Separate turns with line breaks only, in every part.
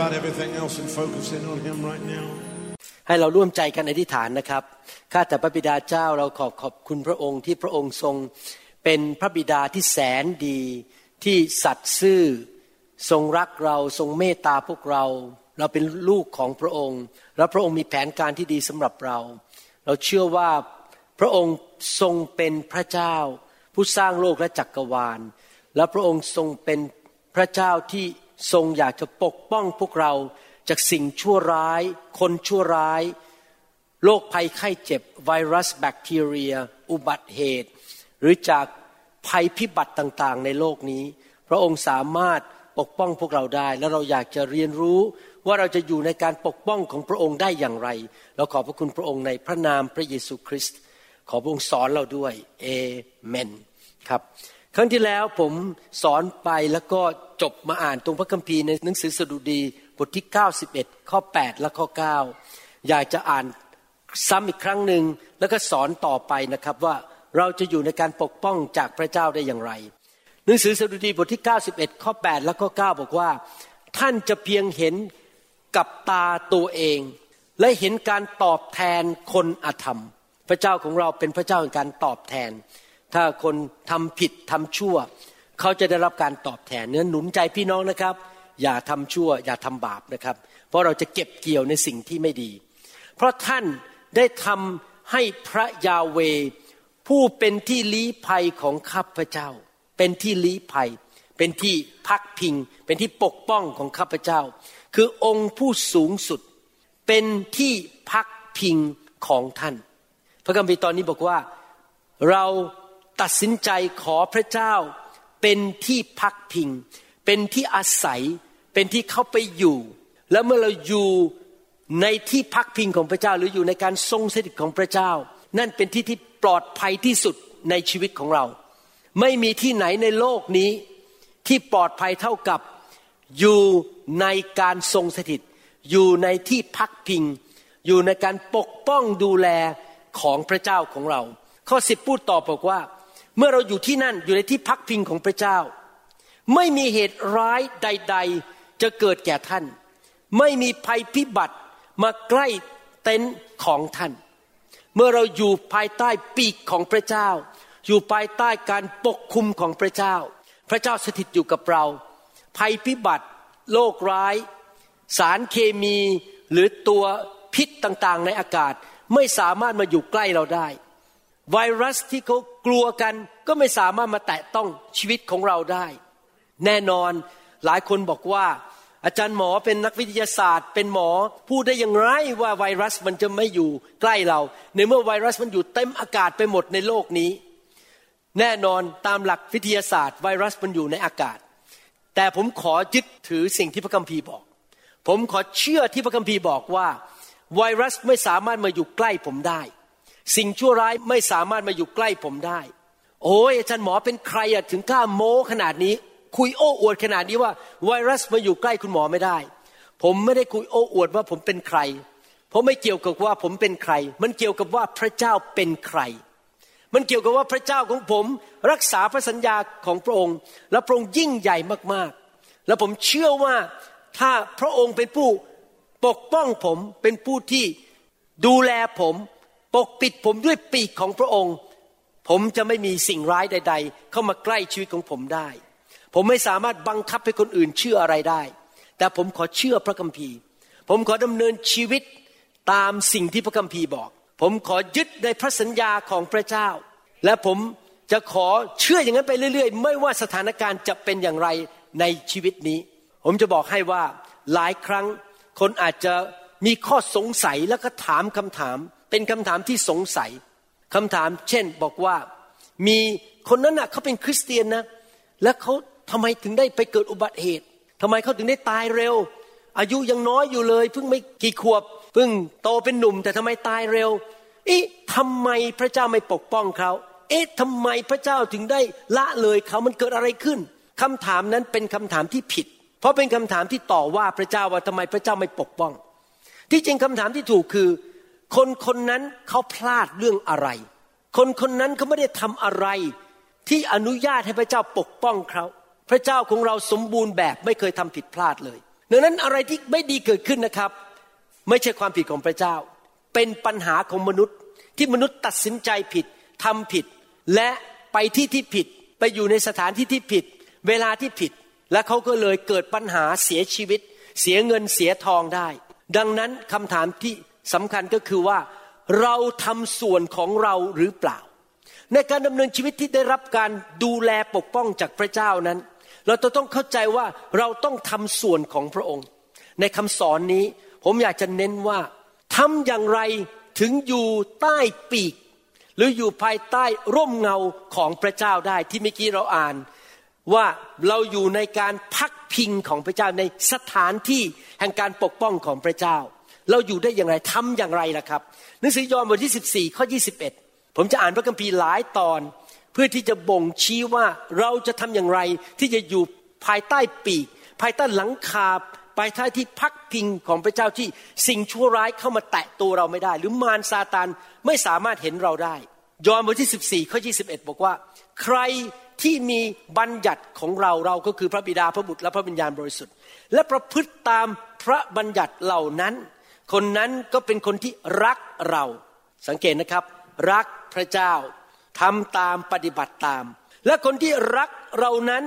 about everything else and focus in on Him right now.
ให้เราร่วมใจกันอธิษฐานนะครับ ข้าแต่พระบิดาเจ้าเราขอบขอบคุณพระองค์ที่พระองค์ทรง เป็นพระบิดาที่แสนดีที่สัตย์ซื่อ ทรงรักเราทรงเมตตาพวกเรา เราเป็นลูกของพระองค์ และพระองค์มีแผนการที่ดีสำหรับเรา เราเชื่อว่าพระองค์ทรงเป็นพระเจ้า ผู้สร้างโลกและจักรวาล และพระองค์ทรงเป็นพระเจ้าที่ ทรงอยากจะปกป้องพวกเราจากสิ่งชั่วร้าย คนชั่วร้าย โรคภัยไข้เจ็บ ไวรัสแบคทีเรีย อุบัติเหตุ หรือจากภัยพิบัติต่างๆ ในโลกนี้ พระองค์สามารถปกป้องพวกเราได้ และเราอยากจะเรียนรู้ว่าเราจะอยู่ในการปกป้องของพระองค์ได้อย่างไร เราขอบพระคุณพระองค์ในพระนามพระเยซูคริสต์ขอพระองค์สอนเราด้วยเอเมนครับ ครั้งที่แล้วผมสอนไปแล้วก็จบมาอ่านตรงพระคัมภีร์ในหนังสือสดุดีบทที่ 91 ข้อ 8 และข้อ 9 อยากจะอ่านซ้ำอีกครั้งหนึ่งแล้วก็สอนต่อไปนะครับว่าเราจะอยู่ในการปกป้องจากพระเจ้าได้อย่างไร หนังสือสดุดีบทที่ 91 ข้อ 8 และข้อ 9 บอกว่า ท่านจะเพียงเห็นกับตาตัวเอง และเห็นการตอบแทนคนอธรรม พระเจ้าของเราเป็นพระเจ้าแห่งการตอบแทน ถ้าคนทำผิดทำชั่ว เขาจะได้รับการตอบแทนเนื้อหนุนใจพี่น้องนะครับ อย่าทำชั่ว อย่าทำบาปนะครับ เพราะเราจะเก็บเกี่ยวในสิ่งที่ไม่ดี เพราะท่านได้ทำให้พระยาเว ผู้เป็นที่ลี้ภัยของข้าพเจ้า เป็นที่ลี้ภัย เป็นที่พักพิง เป็นที่ปกป้องของข้าพเจ้า คือองค์ผู้สูงสุด เป็นที่พักพิงของท่าน พระคัมภีร์ตอนนี้บอกว่าเรา ตัดสินใจขอพระเจ้า เป็นที่พักพิง เป็นที่อาศัย เป็นที่เข้าไปอยู่ แล้วเมื่อเราอยู่ในที่พักพิงของพระเจ้า หรืออยู่ในการทรงสถิตของพระเจ้า นั่นเป็นที่ที่ปลอดภัยที่สุดในชีวิตของเรา ไม่มีที่ไหนในโลกนี้ ที่ปลอดภัยเท่ากับอยู่ในการทรงสถิต อยู่ในที่พักพิง อยู่ในการปกป้องดูแลของพระเจ้าของเรา ข้อสิบพูดต่อบอกว่า เมื่อเราอยู่ที่นั่นอยู่ในที่พักพิงของพระเจ้า ไม่มีเหตุร้ายใด ๆ จะเกิดแก่ท่าน ไม่มีภัยพิบัติมาใกล้เต็นท์ของท่าน เมื่อเราอยู่ภายใต้ปีกของพระเจ้า อยู่ภายใต้การปกคุมของพระเจ้า พระเจ้าสถิตอยู่กับเรา ภัยพิบัติ โรคร้าย สารเคมีหรือตัวพิษต่างๆ ในอากาศไม่สามารถมาอยู่ใกล้เราได้ ไวรัสที่เขากลัวกันก็ไม่สามารถมาแตะต้องชีวิตของเราได้ แน่นอนหลายคนบอกว่า อาจารย์หมอเป็นนักวิทยาศาสตร์ เป็นหมอพูดได้อย่างไรว่าไวรัสมันจะไม่อยู่ใกล้เรา ในเมื่อไวรัสมันอยู่เต็มอากาศไปหมดในโลกนี้ แน่นอนตามหลักวิทยาศาสตร์ ไวรัสมันอยู่ในอากาศ แต่ผมขอยึดถือสิ่งที่พระคัมภีร์บอก ผมขอเชื่อที่พระคัมภีร์บอกว่า ไวรัสไม่สามารถมาอยู่ใกล้ผมได้ สิ่งชั่วร้ายไม่สามารถมาอยู่ใกล้ผมได้ โอ้ยอาจารย์หมอเป็นใครอะถึงกล้าโม้ขนาดนี้ คุยโอ้อวดขนาดนี้ว่าไวรัสมาอยู่ใกล้คุณหมอไม่ได้ ผมไม่ได้คุยโอ้อวดว่าผมเป็นใคร เพราะไม่เกี่ยวกับว่าผมเป็นใคร มันเกี่ยวกับว่าพระเจ้าเป็นใคร มันเกี่ยวกับว่าพระเจ้าของผม รักษาพระสัญญาของพระองค์ และพระองค์ยิ่งใหญ่มากๆ แล้วผมเชื่อว่าถ้าพระองค์เป็นผู้ปกป้องผมเป็นผู้ที่ดูแลผม ปกปิดผมด้วยปีกของพระองค์ ผมจะไม่มีสิ่งร้ายใด ๆ เข้ามาใกล้ชีวิตของผมได้ ผมไม่สามารถบังคับให้คนอื่นเชื่ออะไรได้ แต่ผมขอเชื่อพระคัมภีร์ ผมขอดำเนินชีวิตตามสิ่งที่พระคัมภีร์บอก ผมขอยึดในพระสัญญาของพระเจ้า และผมจะขอเชื่ออย่างนั้นไปเรื่อย ๆ ไม่ว่าสถานการณ์จะเป็นอย่างไรในชีวิตนี้ ผมจะบอกให้ว่าหลายครั้งคนอาจจะมีข้อสงสัยแล้วก็ถามคำถาม เป็นคำถามที่สงสัยคำถามเช่นบอกว่ามีคนนั้นน่ะเขาเป็นคริสเตียนนะแล้วเขาทำไมถึงได้ไปเกิดอุบัติเหตุทำไมเขาถึงได้ตายเร็ว อายุยังน้อยอยู่เลย เพิ่งไม่กี่ขวบเพิ่งโตเป็นหนุ่ม แต่ทำไมตายเร็วเอ๊ะทำไมพระเจ้าไม่ปกป้องเขาเอ๊ะทำไมพระเจ้าถึงได้ละเลยเขามันเกิดอะไรขึ้นคำถามนั้นเป็นคำถามที่ผิด เพราะเป็นคำถามที่ต่อว่าพระเจ้าว่าทำไมพระเจ้าไม่ปกป้อง ที่จริงคำถามที่ถูกคือ คนคนนั้นเขาพลาดเรื่องอะไร คนคนนั้นเขาไม่ได้ทำอะไร ที่อนุญาตให้พระเจ้าปกป้องเขาพระเจ้าของเราสมบูรณ์แบบไม่เคยทำผิดพลาดเลย ดังนั้นอะไรที่ไม่ดีเกิดขึ้นนะครับ ไม่ใช่ความผิดของพระเจ้า เป็นปัญหาของมนุษย์ที่มนุษย์ตัดสินใจผิดทำผิด และไปที่ที่ผิดไปอยู่ในสถานที่ที่ผิด เวลาที่ผิด และเขาก็เลยเกิดปัญหาเสียชีวิต เสียเงินเสียทองได้ ดังนั้นคำถามที่ สำคัญก็คือว่าเราทำส่วนของเราหรือเปล่า ในการดำเนินชีวิตที่ได้รับการดูแลปกป้องจากพระเจ้านั้น เราจะต้องเข้าใจว่าเราต้องทำส่วนของพระองค์ ในคำสอนนี้ผมอยากจะเน้นว่าทำอย่างไรถึงอยู่ใต้ปีก หรืออยู่ภายใต้ร่มเงาของพระเจ้าได้ที่เมื่อกี้เราอ่านว่าเราอยู่ในการพักพิงของพระเจ้าในสถานที่แห่งการปกป้องของพระเจ้า เราอยู่ได้อย่างไรทำอย่างไรล่ะครับหนังสือยอห์นบทที่ 14 ข้อ 21 ผมจะอ่านพระคัมภีร์หลายตอน เพื่อที่จะบ่งชี้ว่าเราจะทำอย่างไรที่จะอยู่ภายใต้ปีก ภายใต้หลังคาภายใต้ที่พักพิงของพระเจ้าที่สิ่งชั่วร้ายเข้ามาแตะตัวเราไม่ได้ หรือมารซาตานไม่สามารถเห็นเราได้ ยอห์นบทที่ 14 ข้อ 21 บอกว่า ใครที่มีบัญญัติของเราเราก็คือพระบิดาพระบุตรและพระวิญญาณบริสุทธิ์ และประพฤติตามพระบัญญัติเหล่านั้น คนนั้นก็เป็นคนที่รักเรา สังเกตนะครับ รักพระเจ้าทำตามปฏิบัติตาม และคนที่รักเรานั้น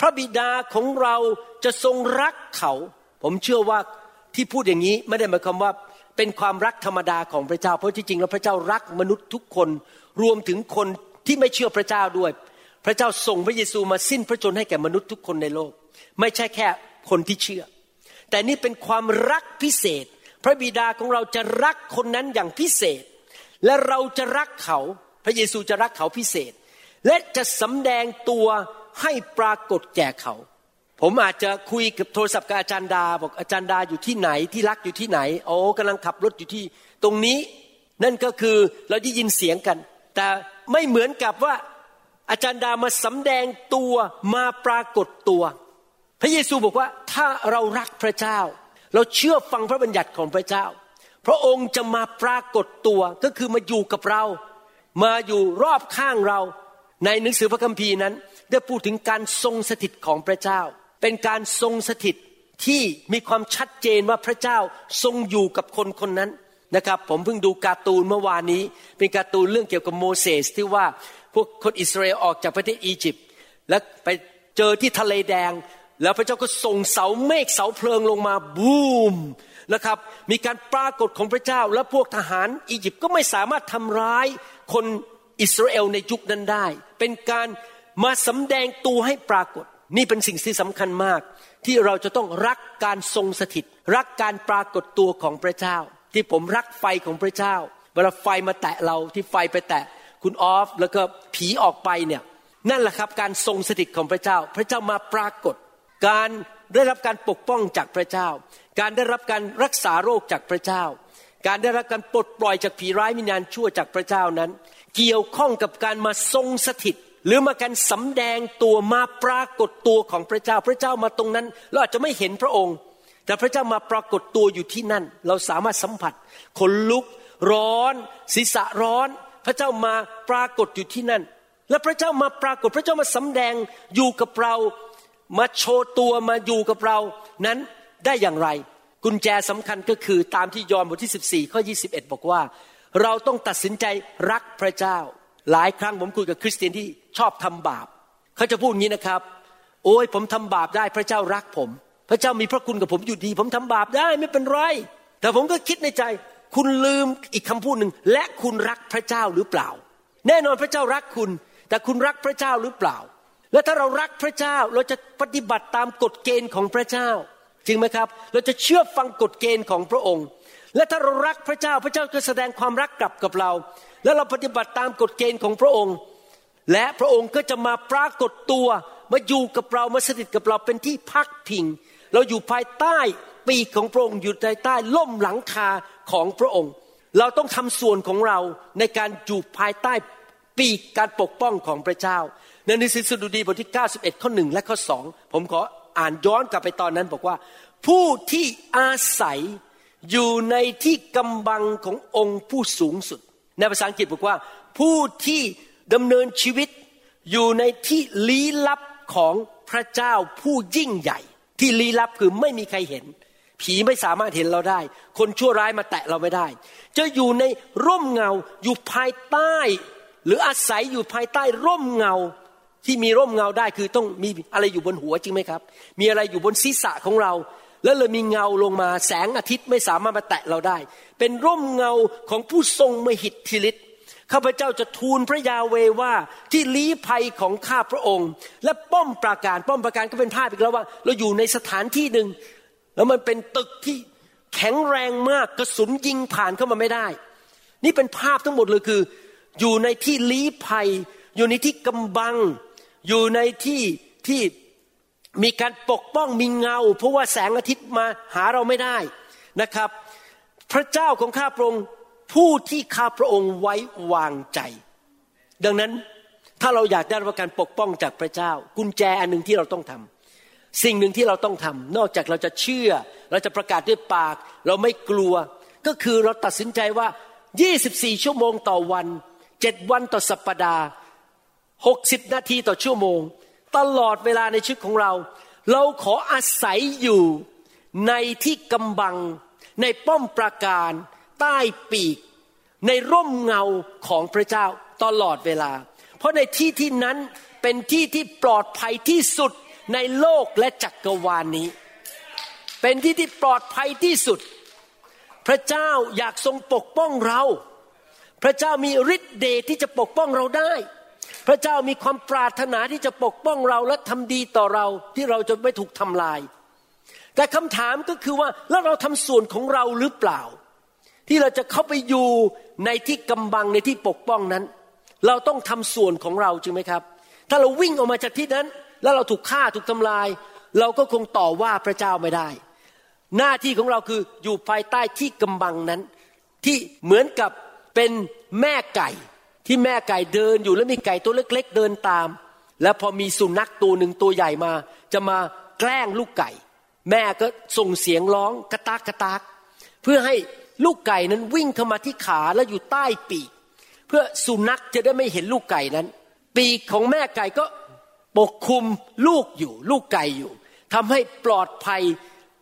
พระบิดาของเราจะทรงรักเขา ผมเชื่อว่าที่พูดอย่างนี้ไม่ได้หมายความว่าเป็นความรักธรรมดาของพระเจ้า เพราะที่จริงแล้วพระเจ้ารักมนุษย์ทุกคนรวมถึงคนที่ไม่เชื่อพระเจ้าด้วย พระเจ้าส่งพระเยซูมาสิ้นพระชนให้แก่มนุษย์ทุกคนในโลก ไม่ใช่แค่คนที่เชื่อ แต่นี่เป็นความรักพิเศษ พระบิดาของเราจะรักคนนั้นอย่างพิเศษ และเราจะรักเขา พระเยซูจะรักเขาพิเศษ และจะสำแดงตัวให้ปรากฏแก่เขา ผมอาจจะคุยกับโทรศัพท์กับอาจารย์ดา บอกอาจารย์ดาอยู่ที่ไหนที่รักอยู่ที่ไหนโอ้กำลังขับรถอยู่ที่ ตรงนี้นั่นก็คือเราได้ยินเสียงกัน แต่ไม่เหมือนกับว่าอาจารย์ดามาสำแดงตัวมาปรากฏตัว พระเยซูบอกว่าถ้าเรารักพระเจ้า เราเชื่อฟังพระบัญญัติของพระเจ้า พระองค์จะมาปรากฏตัวก็คือมาอยู่กับเรา มาอยู่รอบข้างเรา ในหนังสือพระคัมภีร์นั้น ได้พูดถึงการทรงสถิตของพระเจ้า เป็นการทรงสถิตที่มีความชัดเจนว่าพระเจ้าทรงอยู่กับคนคนนั้นนะครับ ผมเพิ่งดูการ์ตูนเมื่อวานนี้ เป็นการ์ตูนเรื่องเกี่ยวกับโมเสสที่ว่าพวกคนอิสราเอลออกจากประเทศอียิปต์และไปเจอที่ทะเลแดง แล้วพระเจ้าก็ส่งเสาเมฆเสาเพลิงลงมาบูมนะครับ มีการปรากฏของพระเจ้า และพวกทหารอียิปต์ก็ไม่สามารถทำร้ายคนอิสราเอลในยุคนั้นได้ เป็นการมาสำแดงตัวให้ปรากฏ นี่เป็นสิ่งที่สำคัญมาก ที่เราจะต้องรักการทรงสถิต รักการปรากฏตัวของพระเจ้า ที่ผมรักไฟของพระเจ้า เวลาไฟมาแตะเราที่ไฟไปแตะคุณออฟแล้วก็ผีออกไปเนี่ยนั่นแหละครับการทรงสถิตของพระเจ้า พระเจ้ามาปรากฏ การได้รับการปกป้องจากพระเจ้า การได้รับการรักษาโรคจากพระเจ้า การได้รับการปลดปล่อยจากผีร้ายวิญญาณชั่วจากพระเจ้านั้น เกี่ยวข้องกับการมาทรงสถิต หรือมาการสำแดงตัวมาปรากฏตัวของพระเจ้า พระเจ้ามาตรงนั้น เราอาจจะไม่เห็นพระองค์ แต่พระเจ้ามาปรากฏตัวอยู่ที่นั่น เราสามารถสัมผัสขนลุก ร้อน ศีรษะร้อน พระเจ้ามาปรากฏอยู่ที่นั่น และพระเจ้ามาปรากฏพระเจ้ามาสำแดงอยู่กับเรา มาโชว์ตัวมาอยู่กับเรานั้นได้อย่างไร กุญแจสำคัญก็คือตามที่ยอห์นบทที่ 14 ข้อ 21 บอกว่า เราต้องตัดสินใจรักพระเจ้า หลายครั้งผมคุยกับคริสเตียนที่ชอบทำบาป เขาจะพูดงี้นะครับ โอ้ยผมทำบาปได้พระเจ้ารักผม พระเจ้ามีพระคุณกับผมอยู่ดี ผมทำบาปได้ไม่เป็นไร แต่ผมก็คิดในใจ คุณลืมอีกคำพูดหนึ่งและคุณรักพระเจ้าหรือเปล่า แน่นอนพระเจ้ารักคุณ แต่คุณรักพระเจ้าหรือเปล่า และถ้าเรารักพระเจ้าเราจะปฏิบัติตามกฎเกณฑ์ของพระเจ้า จริงไหมครับ เราจะเชื่อฟังกฎเกณฑ์ของพระองค์ และถ้าเรารักพระเจ้าพระเจ้าจะแสดงความรักกลับกับเรา และเราปฏิบัติตามกฎเกณฑ์ของพระองค์ และพระองค์ก็จะมาปรากฏตัวมาอยู่กับเรามาสถิตกับเราเป็นที่พักพิง เราอยู่ภายใต้ปีกของพระองค์อยู่ภายใต้ล่มหลังคาของพระองค์ เราต้องทำส่วนของเราในการอยู่ภายใต้ปีกการปกป้องของพระเจ้า ในหนังสือสดุดีบทที่ 91 ข้อหนึ่งและข้อสองผมขออ่านย้อนกลับไปตอนนั้นบอกว่า ผู้ที่อาศัยอยู่ในที่กำบังขององค์ผู้สูงสุด ในภาษาอังกฤษบอกว่า ผู้ที่ดำเนินชีวิตอยู่ในที่ลี้ลับของพระเจ้าผู้ยิ่งใหญ่ ที่ลี้ลับคือไม่มีใครเห็น ผีไม่สามารถเห็นเราได้ คนชั่วร้ายมาแตะเราไม่ได้ จะอยู่ในร่มเงาอยู่ภายใต้ หรืออาศัยอยู่ภายใต้ร่มเงา ที่มีร่มเงาได้คือต้องมีอะไรอยู่บนหัวจริงไหมครับ มีอะไรอยู่บนศีรษะของเรา แล้วเลยมีเงาลงมาแสงอาทิตย์ไม่สามารถมาแตะเราได้ เป็นร่มเงาของผู้ทรงมหิทธิฤทธิ์ข้าพเจ้าจะทูลพระยาเวว่าที่ลี้ภัยของข้าพระองค์ และป้อมปราการป้อมปราการก็เป็นภาพอีกแล้วว่า เราอยู่ในสถานที่หนึ่งแล้วมันเป็นตึกที่แข็งแรงมากกระสุนยิงผ่านเข้ามาไม่ได้ นี่เป็นภาพทั้งหมดเลยคือ อยู่ในที่ลี้ภัย อยู่ในที่กำบัง อยู่ในที่ที่มีการปกป้องมีเงา เพราะว่าแสงอาทิตย์มาหาเราไม่ได้นะครับ พระเจ้าของข้าพระองค์ผู้ที่ข้าพระองค์ไว้วางใจ ดังนั้นถ้าเราอยากได้รับการปกป้องจากพระเจ้า กุญแจอันหนึ่งที่เราต้องทำสิ่งหนึ่งที่เราต้องทำนอกจากเราจะเชื่อ เราจะประกาศด้วยปาก เราไม่กลัว ก็คือเราตัดสินใจว่า 24 ชั่วโมงต่อวันเจ็ดวันต่อสัปปดาห์ หกสิบนาทีต่อชั่วโมง ตลอดเวลาในชีวิตของเรา เราขออาศัยอยู่ในที่กำบัง ในป้อมปราการ ใต้ปีก ในร่มเงาของพระเจ้าตลอดเวลา เพราะในที่ที่นั้นเป็นที่ที่ปลอดภัยที่สุดในโลกและจักกรวาลนนี้ เป็นที่ที่ปลอดภัยที่สุด พระเจ้าอยากทรงปกป้องเรา พระเจ้ามีฤทธิ์เดชที่จะปกป้องเราได้ ระเจ้ามีความปรารถนาที่จะปกป้องเราและทำดีต่อเราที่เราจะไม่ถูกทำลาย แต่คำถามก็คือว่าแล้วเราทำส่วนของเราหรือเปล่า ที่เราจะเข้าไปอยู่ในที่กำบังในที่ปกป้องนั้น เราต้องทำส่วนของเราจริงไหมครับ ถ้าเราวิ่งออกมาจากที่นั้น แล้วเราถูกฆ่าถูกทำลาย เราก็คงต่อว่าพระเจ้าไม่ได้ หน้าที่ของเราคืออยู่ภายใต้ที่กำบังนั้น ที่เหมือนกับเป็นแม่ไก่ ที่แม่ไก่เดินอยู่แล้วมีไก่ตัวเล็ก ๆ เดินตาม แล้วพอมีสุนัขตัวหนึ่งตัวใหญ่มา จะมาแกล้งลูกไก่ แม่ก็ส่งเสียงร้องกระตากกระตาก เพื่อให้ลูกไก่นั้นวิ่งเข้ามาที่ขาแล้วอยู่ใต้ปีก เพื่อสุนัขจะได้ไม่เห็นลูกไก่นั้น ปีกของแม่ไก่ก็ปกคลุมลูกอยู่ ลูกไก่อยู่ทำให้ปลอดภัย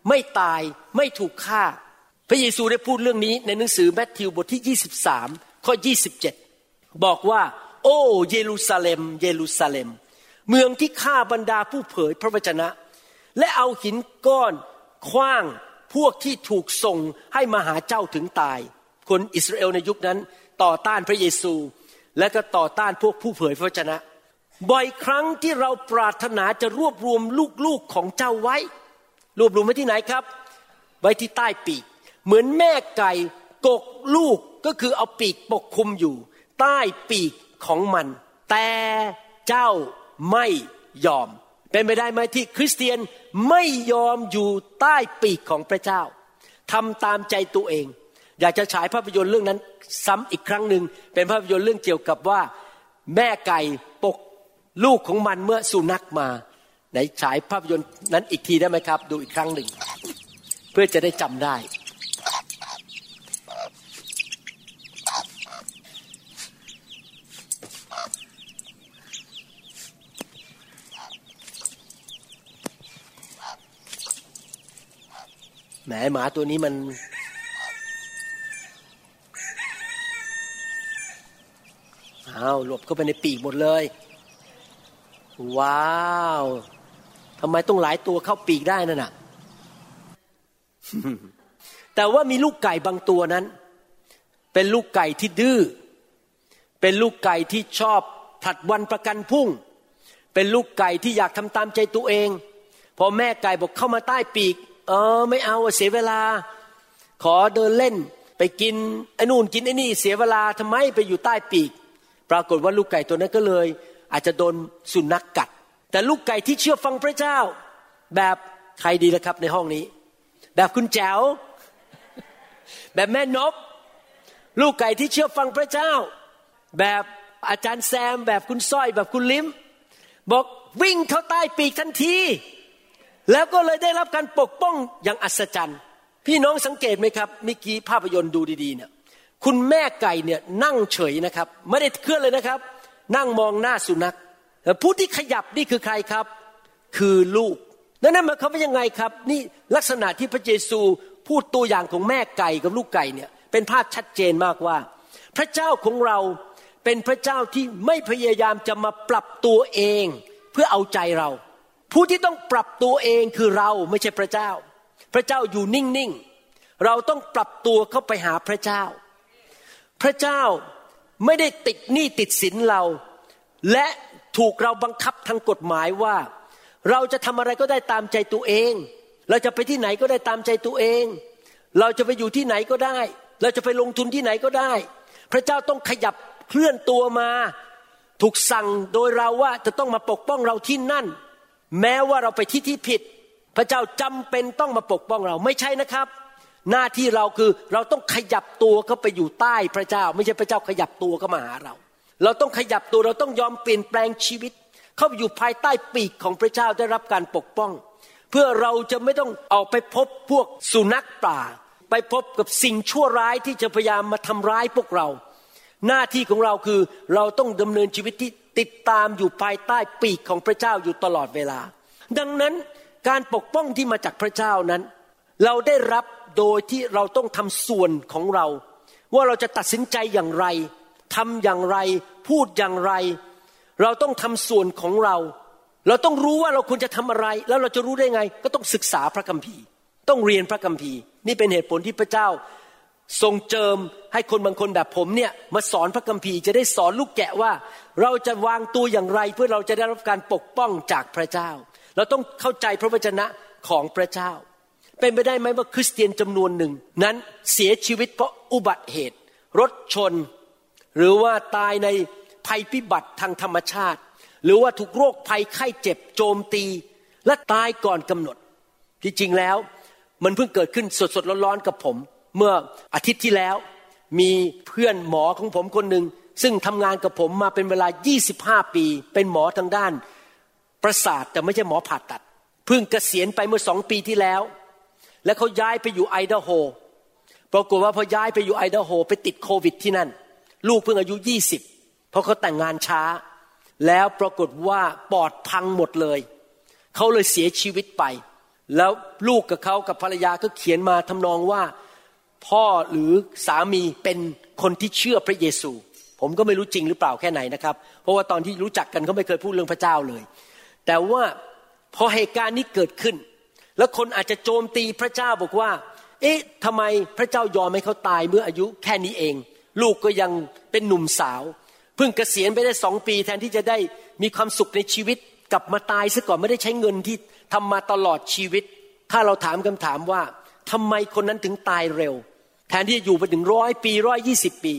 ไม่ตายไม่ถูกฆ่า พระเยซูได้พูดเรื่องนี้ในหนังสือแมทธิวบทที่ 23 ข้อ 27 บอกว่า โอ้ เยรูซาเล็ม เยรูซาเล็ม เมืองที่ฆ่าบรรดาผู้เผยพระวจนะ และเอาหินก้อนคว้างพวกที่ถูกส่งให้มาหาเจ้าถึงตาย คนอิสราเอลในยุคนั้นต่อต้านพระเยซู และก็ต่อต้านพวกผู้เผยพระวจนะ บ่อยครั้งที่เราปรารถนาจะรวบรวมลูกๆของเจ้าไว้ รวบรวมไว้ที่ไหนครับ ไว้ที่ใต้ปีก เหมือนแม่ไก่กกลูกก็คือเอาปีกปกคลุมอยู่ ใต้ปีกของมัน แต่เจ้าไม่ยอม เป็นไปได้ไหมที่คริสเตียนไม่ยอมอยู่ใต้ปีกของพระเจ้าทำตามใจตัวเอง อยากจะฉายภาพยนตร์เรื่องนั้นซ้ำอีกครั้งหนึ่งเป็นภาพยนตร์เรื่องเกี่ยวกับว่า แม่ไก่ปกลูกของมันเมื่อสุนัขมาไหนฉายภาพยนตร์นั้นอีกทีได้ไหมครับ ดูอีกครั้งหนึ่ง เพื่อจะได้จำได้ แหมหมาตัวนี้มันหาอ้าว หลบเข้าไปในปีกหมดเลย ว้าวทำไมต้องหลายตัวเข้าปีกได้นั่นน่ะ แต่ว่ามีลูกไก่บางตัวนั้น เป็นลูกไก่ที่ดื้อ เป็นลูกไก่ที่ชอบผลัดวันประกันพุ่ง เป็นลูกไก่ที่อยากทำตามใจตัวเอง พอแม่ไก่บอกเข้ามาใต้ปีก เออไม่เอาเสียเวลา ขอเดินเล่นไปกินไอ้นู่นกินไอ้นี่เสียเวลาทำไมไปอยู่ใต้ปีก ปรากฏว่าลูกไก่ตัวนั้นก็เลย อาจจะโดนสุนัขกกัด แต่ลูกไก่ที่เชื่อฟังพระเจ้า แบบใครดีละครับในห้องนี้ แบบคุณแจ๋วแบบแม่นบลูกไก่ที่เชื่อฟังพระเจ้า แบบอาจารย์แซม แบบคุณสร้อยแบบคุณลิมบอกวิ่งเข้าใต้ปีกทันที แล้วก็เลยได้รับการปกป้องอย่างอัศจรรย์ พี่น้องสังเกตไหมครับเมื่อกี้ภาพยนตร์ดูดีๆเนี่ยคุณแม่ไก่เนี่ยนั่งเฉยนะครับ ไม่ได้เคลื่อนเลยนะครับ นั่งมองหน้าสุนัขผู้ที่ขยับนี่คือใครครับ คือลูกนั่นนั่นหมายความว่ายังไงครับ นี่ลักษณะที่พระเยซูพูดตัวอย่างของแม่ไก่กับลูกไก่เนี่ยเป็นภาพชัดเจนมากว่า พระเจ้าของเราเป็นพระเจ้าที่ไม่พยายามจะมาปรับตัวเอง เพื่อเอาใจเรา ผู้ที่ต้องปรับตัวเองคือเราไม่ใช่พระเจ้า พระเจ้าอยู่นิ่งๆ เราต้องปรับตัวเข้าไปหาพระเจ้า พระเจ้าไม่ได้ติดหนี้ติดสินเรา และถูกเราบังคับทางกฎหมายว่า เราจะทำอะไรก็ได้ตามใจตัวเอง เราจะไปที่ไหนก็ได้ตามใจตัวเอง เราจะไปอยู่ที่ไหนก็ได้ เราจะไปลงทุนที่ไหนก็ได้ พระเจ้าต้องขยับเคลื่อนตัวมา ถูกสั่งโดยเราว่าจะต้องมาปกป้องเราที่นั่น แม้ว่าเราไปที่ที่ผิด พระเจ้าจำเป็นต้องมาปกป้องเราไม่ใช่นะครับ หน้าที่เราคือเราต้องขยับตัวเข้าไปอยู่ใต้พระเจ้า ไม่ใช่พระเจ้าขยับตัวเข้ามาหาเรา เราต้องขยับตัวเราต้องยอมเปลี่ยนแปลงชีวิต เข้าไปอยู่ภายใต้ปีกของพระเจ้าได้รับการปกป้อง เพื่อเราจะไม่ต้องออกไปพบพวกสุนัขป่า ไปพบกับสิ่งชั่วร้ายที่จะพยายามมาทำร้ายพวกเรา หน้าที่ของเราคือเราต้องดำเนินชีวิตที่ติดตามอยู่ภายใต้ปีกของพระเจ้าอยู่ตลอดเวลา ดังนั้นการปกป้องที่มาจากพระเจ้านั้น เราได้รับโดยที่เราต้องทำส่วนของเรา ว่าเราจะตัดสินใจอย่างไรทำอย่างไร พูดอย่างไร เราต้องทำส่วนของเรา เราต้องรู้ว่าเราควรจะทำอะไร แล้วเราจะรู้ได้ไง ก็ต้องศึกษาพระคัมภีร์ ต้องเรียนพระคัมภีร์ นี่เป็นเหตุผลที่พระเจ้า ทรงเจิมให้คนบางคนแบบผมเนี่ยมาสอนพระคัมภีร์จะได้สอนลูกแกะว่า เราจะวางตัวอย่างไรเพื่อเราจะได้รับการปกป้องจากพระเจ้า เราต้องเข้าใจพระวจนะของพระเจ้า เป็นไปได้ไหมว่าคริสเตียนจำนวนหนึ่ง นั้นเสียชีวิตเพราะอุบัติเหตุ รถชน หรือว่าตายในภัยพิบัติทางธรรมชาติ หรือว่าถูกโรคภัยไข้เจ็บโจมตี และตายก่อนกำหนด ที่จริงแล้ว มันเพิ่งเกิดขึ้นสดๆร้อนๆกับผม เมื่ออาทิตย์ที่แล้ว มีเพื่อนหมอของผมคนหนึ่งซึ่งทำงานกับผมมาเป็นเวลา 25 ปี เป็นหมอทางด้าน ประสาทแต่ไม่ใช่หมอผ่าตัดเพิ่งเกษียณไปเมื่อสองปีที่แล้ว และเขาย้ายไปอยู่ไอดาโฮปรากฏว่าพอย้ายไปอยู่ไอดาโฮไปติดโควิดที่นั่น ลูกเพิ่งอายุ 20 เพราะเขาแต่งงานช้า แล้วปรากฏว่าปอดพังหมดเลย เขาเลยเสียชีวิตไป แล้วลูกกับเขากับภรรยาก็เขียนมาทำนองว่า พ่อหรือสามีเป็นคนที่เชื่อพระเยซู ผมก็ไม่รู้จริงหรือเปล่าแค่ไหนนะครับ เพราะว่าตอนที่รู้จักกันเขาไม่เคยพูดเรื่องพระเจ้าเลย แต่ว่าพอเหตุการณ์นี้เกิดขึ้น แล้วคนอาจจะโจมตีพระเจ้าบอกว่า เอ๊ะทำไมพระเจ้ายอมให้เขาตายเมื่ออายุแค่นี้เอง ลูกก็ยังเป็นหนุ่มสาว เพิ่งเกษียณไปได้สองปี แทนที่จะได้มีความสุขในชีวิตกลับมาตายซะก่อนไม่ได้ใช้เงินที่ทำมาตลอดชีวิต ถ้าเราถามคำถามว่า ทำไมคนนั้นถึงตายเร็ว แทนที่จะอยู่ไปถึงร้อยปีร้อยยี่สิบปี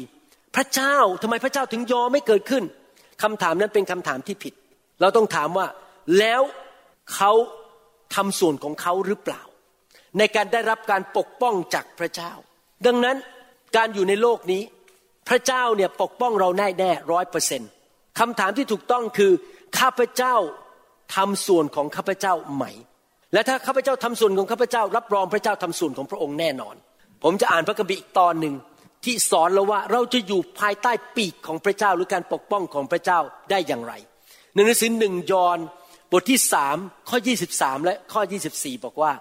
พระเจ้าทำไมพระเจ้าถึงยอมไม่เกิดขึ้นคำถามนั้นเป็นคำถามที่ผิด เราต้องถามว่าแล้วเขาทำส่วนของเขาหรือเปล่า ในการได้รับการปกป้องจากพระเจ้า ดังนั้นการอยู่ในโลกนี้ พระเจ้าเนี่ยปกป้องเราแน่แน่ร้อยเปอร์เซ็นต์คำถามที่ถูกต้องคือข้าพเจ้าทำส่วนของข้าพเจ้าไหม และถ้าข้าพเจ้าทำส่วนของข้าพเจ้า รับรองพระเจ้าทำส่วนของพระองค์แน่นอน ผมจะอ่านพระคัมภีร์อีกตอนหนึ่งที่สอนเราว่าเราจะอยู่ภายใต้ปีกของพระเจ้าหรือการปกป้องของพระเจ้าได้อย่างไรในหนังสือหนึ่งยอห์นบทที่สามข้อ 23 และข้อ 24 บอกว่า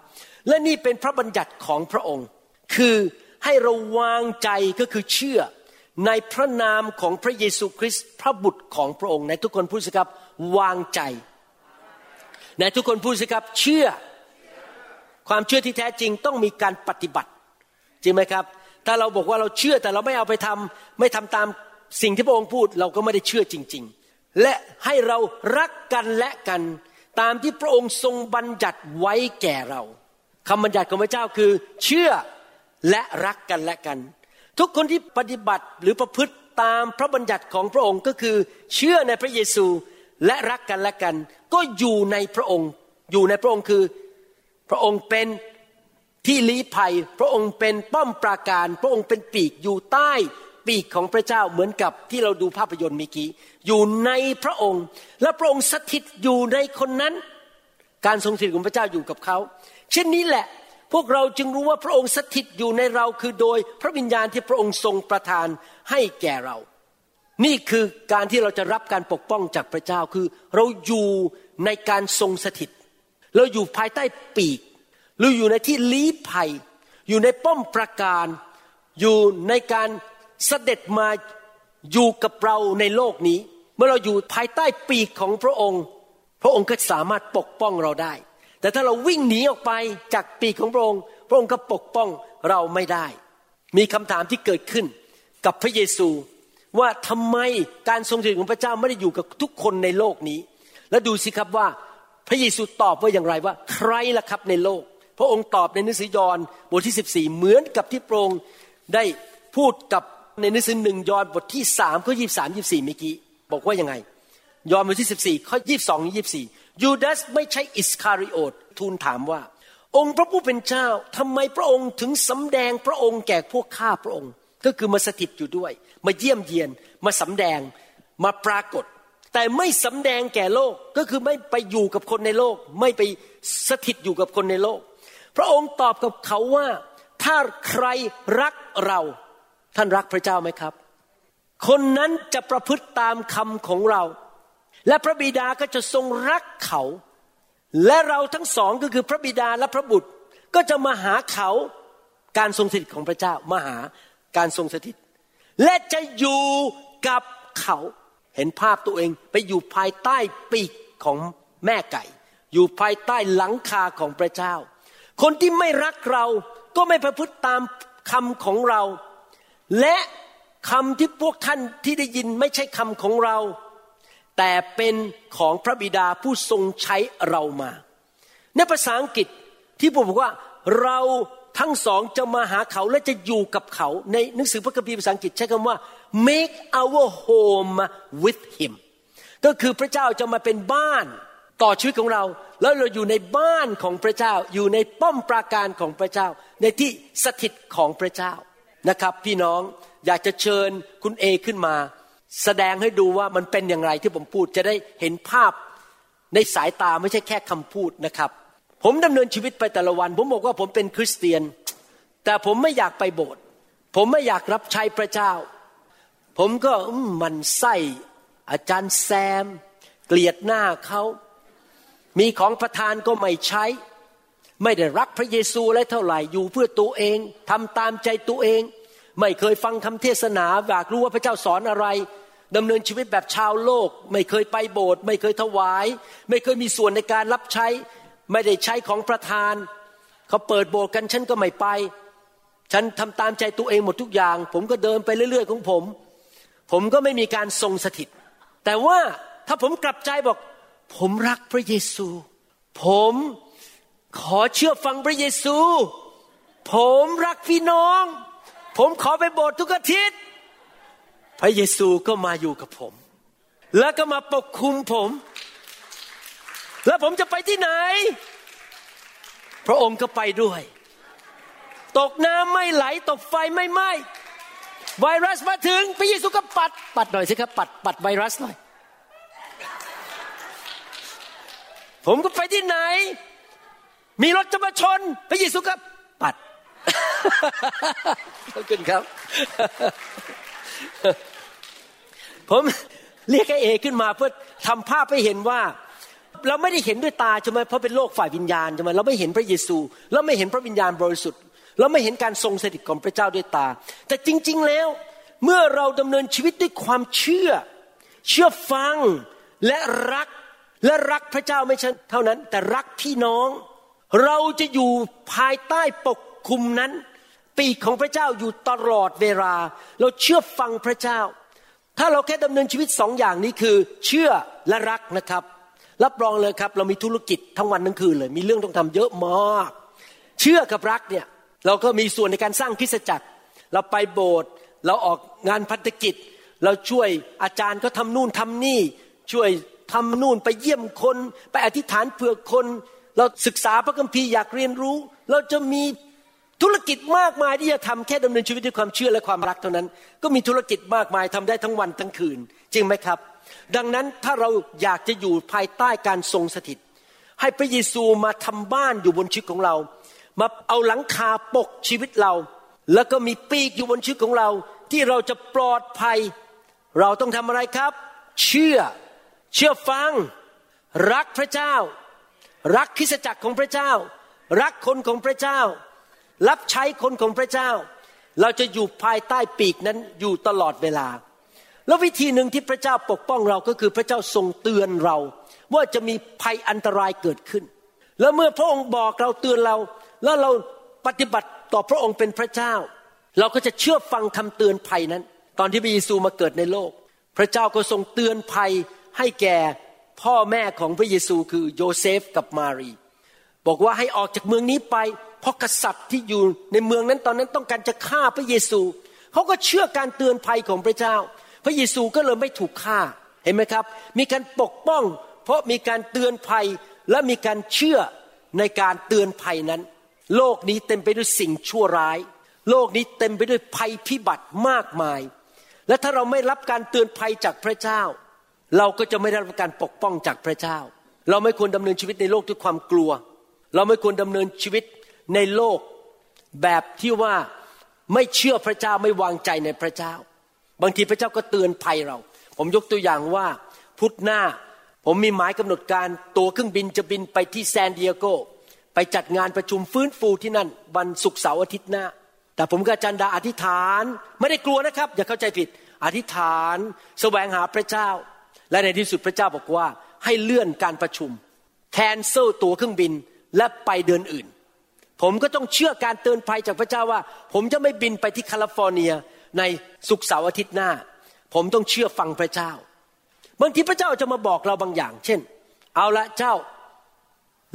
และนี่เป็นพระบัญญัติของพระองค์ คือให้เราวางใจก็คือเชื่อ ในพระนามของพระเยซูคริสต์พระบุตรของพระองค์ในทุกคนพูดสิครับ วางใจ ในทุกคนพูดสิครับเชื่อ ความเชื่อที่แท้จริงต้องมีการปฏิบัติ จริงไหมครับ ถ้าเราบอกว่าเราเชื่อแต่เราไม่เอาไปทำไม่ทำตามสิ่งที่พระองค์พูดเราก็ไม่ได้เชื่อจริง ๆ และให้เรารักกันและกันตามที่พระองค์ทรงบัญญัติไว้แก่เราคำบัญญัติของพระเจ้าคือ เชื่อและรักกันและกัน ทุกคนที่ปฏิบัติหรือประพฤติตามพระบัญญัติของพระองค์ก็คือ เชื่อในพระเยซู และรักกันและกัน ก็อยู่ในพระองค์ อยู่ในพระองค์คือ พระองค์เป็นที่ลี้ภัย พระองค์เป็นป้อมปราการ พระองค์เป็นปีกอยู่ใต้ปีกของพระเจ้าเหมือนกับที่เราดูภาพยนตร์เมื่อกี้อยู่ในพระองค์ และพระองค์สถิตอยู่ในคนนั้น การทรงสถิตของพระเจ้าอยู่กับเขา เช่นนี้แหละ พวกเราจึงรู้ว่าพระองค์สถิตอยู่ในเราคือโดย พระวิญญาณที่พระองค์ทรงประทานให้แก่เรา นี่คือการที่เราจะรับการปกป้องจากพระเจ้าคือ เราอยู่ในการทรงสถิต เราอยู่ภายใต้ปีกเราอยู่ในที่ลี้ภัย อยู่ในป้อมประการ อยู่ในการเสด็จมาอยู่กับเราในโลกนี้ เมื่อเราอยู่ภายใต้ปีกของพระองค์ พระองค์ก็สามารถปกป้องเราได้ แต่ถ้าเราวิ่งหนีออกไปจากปีกของพระองค์ พระองค์ก็ปกป้องเราไม่ได้ มีคำถามที่เกิดขึ้นกับพระเยซู ว่าทำไมการทรงสถิตของพระเจ้าไม่ได้อยู่กับทุกคนในโลกนี้ และดูสิครับว่าพระเยซูตอบว่าอย่างไรว่า ใครล่ะครับในโลก พระองค์ตอบในนังสือยอนบทที่ 14 เหมือนกับที่พระองค์ได้พูดกับในนังสือหนึ่งยอนบทที่สามข้อยี่สามยี่สี่เมื่อกี้บอกว่ายังไง ยอนบทที่14ข้อยี่สองยี่สี่ยูดาสไม่ใช่อิสคาริโอตทูลถามว่า องค์พระผู้เป็นเจ้าทำไมพระองค์ถึงสำแดงพระองค์แก่พวกข้าพระองค์ ก็คือมาสถิตอยู่ด้วย มาเยี่ยมเยียน มาสำแดง มาปรากฏ แต่ไม่สำแดงแก่โลก ก็คือไม่ไปอยู่กับคนในโลก ไม่ไปสถิตอยู่กับคนในโลก พระองค์ตอบกับเขาว่า ถ้าใครรักเรา ท่านรักพระเจ้าไหมครับ คนนั้นจะประพฤติตามคำของเรา และพระบิดาก็จะทรงรักเขา และเราทั้งสองก็คือพระบิดาและพระบุตรก็จะมาหาเขาการทรงสถิตของพระเจ้ามาหาการทรงสถิต และจะอยู่กับเขา เห็นภาพตัวเองไปอยู่ภายใต้ปีกของแม่ไก่ อยู่ภายใต้หลังคาของพระเจ้า คนที่ไม่รักเราก็ไม่ประพฤติตามคำของเรา และคำที่พวกท่านที่ได้ยินไม่ใช่คำของเรา แต่เป็นของพระบิดาผู้ทรงใช้เรามา ในภาษาอังกฤษที่ผมบอกว่าเรา ทั้งสองจะมาหาเขาและจะอยู่กับเขาในหนังสือพระคัมภีร์ภาษาอังกฤษใช้คำว่า make our home with him ก็คือพระเจ้าจะมาเป็นบ้านต่อชีวิตของเรา แล้วเราอยู่ในบ้านของพระเจ้า อยู่ในป้อมปราการของพระเจ้า ในที่สถิตของพระเจ้านะครับ พี่น้องอยากจะเชิญคุณเอขึ้นมา แสดงให้ดูว่ามันเป็นอย่างไรที่ผมพูดจะได้เห็นภาพในสายตาไม่ใช่แค่คำพูดนะครับ ผมดำเนินชีวิตไปแต่ละวัน ผมบอกว่าผมเป็นคริสเตียน แต่ผมไม่อยากไปโบสถ์ผมไม่อยากรับใช้พระเจ้า ผมก็มันไส้อาจารย์แซม เกลียดหน้าเขามีของประทานก็ไม่ใช้ ไม่ได้รักพระเยซูอะไรเท่าไหร่อยู่เพื่อตัวเองทำตามใจตัวเอง ไม่เคยฟังคำเทศนาอยากรู้ว่าพระเจ้าสอนอะไรดำเนินชีวิตแบบชาวโลก ไม่เคยไปโบสถ์ไม่เคยถวาย ไม่เคยมีส่วนในการรับใช้ ไม่ได้ใช้ของประทาน เขาเปิดโบสถ์กันฉันก็ไม่ไป ฉันทำตามใจตัวเองหมดทุกอย่าง ผมก็เดินไปเรื่อย ๆ ของผม ผมก็ไม่มีการทรงสถิต แต่ว่าถ้าผมกลับใจบอก ผมรักพระเยซู ผมขอเชื่อฟังพระเยซู ผมรักพี่น้อง ผมขอไปโบสถ์ทุกอาทิตย์ พระเยซูก็มาอยู่กับผม แล้วก็มาปกคุมผม แล้วผมจะไปที่ไหน พระองค์ก็ไปด้วย ตกน้ำไม่ไหล ตกไฟไม่ไหม้ไวรัสมาถึงพระเยซูก็ปัด ปัดหน่อยสิครับ ปัดปัดไวรัสหน่อย ผมก็ไปที่ไหน มีรถจะมาชน พระเยซูก็ปัดขอบคุณครับ ผมเรียกไอ้เอขึ้นมาเพื่อทำภาพให้เห็นว่า เราไม่ได้เห็นด้วยตาใช่ไหมเพราะเป็นโลกฝ่ายวิญญาณใช่ไหมเราไม่เห็นพระเยซู เราไม่เห็นพระวิญญาณบริสุทธิ์ เราไม่เห็นการทรงสถิตของพระเจ้าด้วยตา แต่จริง ๆแล้วเมื่อเราดำเนินชีวิตด้วยความเชื่อ เชื่อฟังและรักและรักพระเจ้าไม่ใช่เท่านั้น แต่รักพี่น้อง เราจะอยู่ภายใต้ปกคุมนั้น ปีกของพระเจ้าอยู่ตลอดเวลา เราเชื่อฟังพระเจ้า ถ้าเราแค่ดำเนินชีวิตสองอย่างนี้คือ เชื่อและรักนะครับ รับรองเลยครับ เรามีธุรกิจทั้งวันทั้งคืนเลย มีเรื่องต้องทำเยอะมาก เชื่อกับรักเนี่ยเราก็มีส่วนในการสร้างคริสตจักร เราไปโบสถ์เราออกงานพันธกิจ เราช่วยอาจารย์ก็ทำนู่นทำนี่ ช่วยทำนู่นไปเยี่ยมคน ไปอธิษฐานเผื่อคน เราศึกษาพระคัมภีร์อยากเรียนรู้ เราจะมีธุรกิจมากมายที่จะทำแค่ดำเนินชีวิตด้วยความเชื่อและความรักเท่านั้น ก็มีธุรกิจมากมายทำได้ทั้งวันทั้งคืน จริงไหมครับ ดังนั้นถ้าเราอยากจะอยู่ภายใต้การทรงสถิต ให้พระเยซูมาทำบ้านอยู่บนชีวิตของเรา มาเอาหลังคาปกชีวิตเรา แล้วก็มีปีกอยู่บนชีวิตของเรา ที่เราจะปลอดภัย เราต้องทำอะไรครับ เชื่อ เชื่อฟัง รักพระเจ้า รักคริสจักรของพระเจ้า รักคนของพระเจ้า รับใช้คนของพระเจ้า เราจะอยู่ภายใต้ปีกนั้นอยู่ตลอดเวลา แล้ววิธีหนึ่งที่พระเจ้าปกป้องเราก็คือพระเจ้าทรงเตือนเรา ว่าจะมีภัยอันตรายเกิดขึ้น แล้วเมื่อพระองค์บอกเราเตือนเรา แล้วเราปฏิบัติต่อพระองค์เป็นพระเจ้า เราก็จะเชื่อฟังคำเตือนภัยนั้น ตอนที่พระเยซูมาเกิดในโลก พระเจ้าก็ทรงเตือนภัยให้แก่พ่อแม่ของพระเยซูคือโยเซฟกับมารี บอกว่าให้ออกจากเมืองนี้ไป เพราะกษัตริย์ที่อยู่ในเมืองนั้นตอนนั้นต้องการจะฆ่าพระเยซู เขาก็เชื่อการเตือนภัยของพระเจ้า ระเยซูก็เลยไม่ถูกฆ่าเห็นไหมครับ มีการปกป้อง เพราะมีการเตือนภัยและมีการเชื่อในการเตือนภัยนั้น โลกนี้เต็มไปด้วยสิ่งชั่วร้าย โลกนี้เต็มไปด้วยภัยพิบัติมากมาย และถ้าเราไม่รับการเตือนภัยจากพระเจ้า เราก็จะไม่ได้รับการปกป้องจากพระเจ้า เราไม่ควรดำเนินชีวิตในโลกด้วยความกลัว เราไม่ควรดำเนินชีวิตในโลกแบบที่ว่าไม่เชื่อพระเจ้าไม่วางใจในพระเจ้า บางทีพระเจ้าก็เตือนภัยเรา ผมยกตัวอย่างว่าพุธหน้า ผมมีหมายกำหนดการตัวเครื่องบินจะบินไปที่แซนดิเอโกไปจัดงานประชุมฟื้นฟูที่นั่น วันศุกร์เสาร์อาทิตย์หน้า แต่ผมกับจันดาอธิษฐานไม่ได้กลัวนะครับ อย่าเข้าใจผิด อธิษฐานแสวงหาพระเจ้า และในที่สุดพระเจ้าบอกว่าให้เลื่อนการประชุม cancel ตั๋วเครื่องบินและไปเดือนอื่น ผมก็ต้องเชื่อการเตือนภัยจากพระเจ้าว่า ผมจะไม่บินไปที่แคลิฟอร์เนีย ในศุกร์เสาร์อาทิตย์หน้า ผมต้องเชื่อฟังพระเจ้า บางทีพระเจ้าจะมาบอกเราบางอย่าง เช่น เอาละเจ้า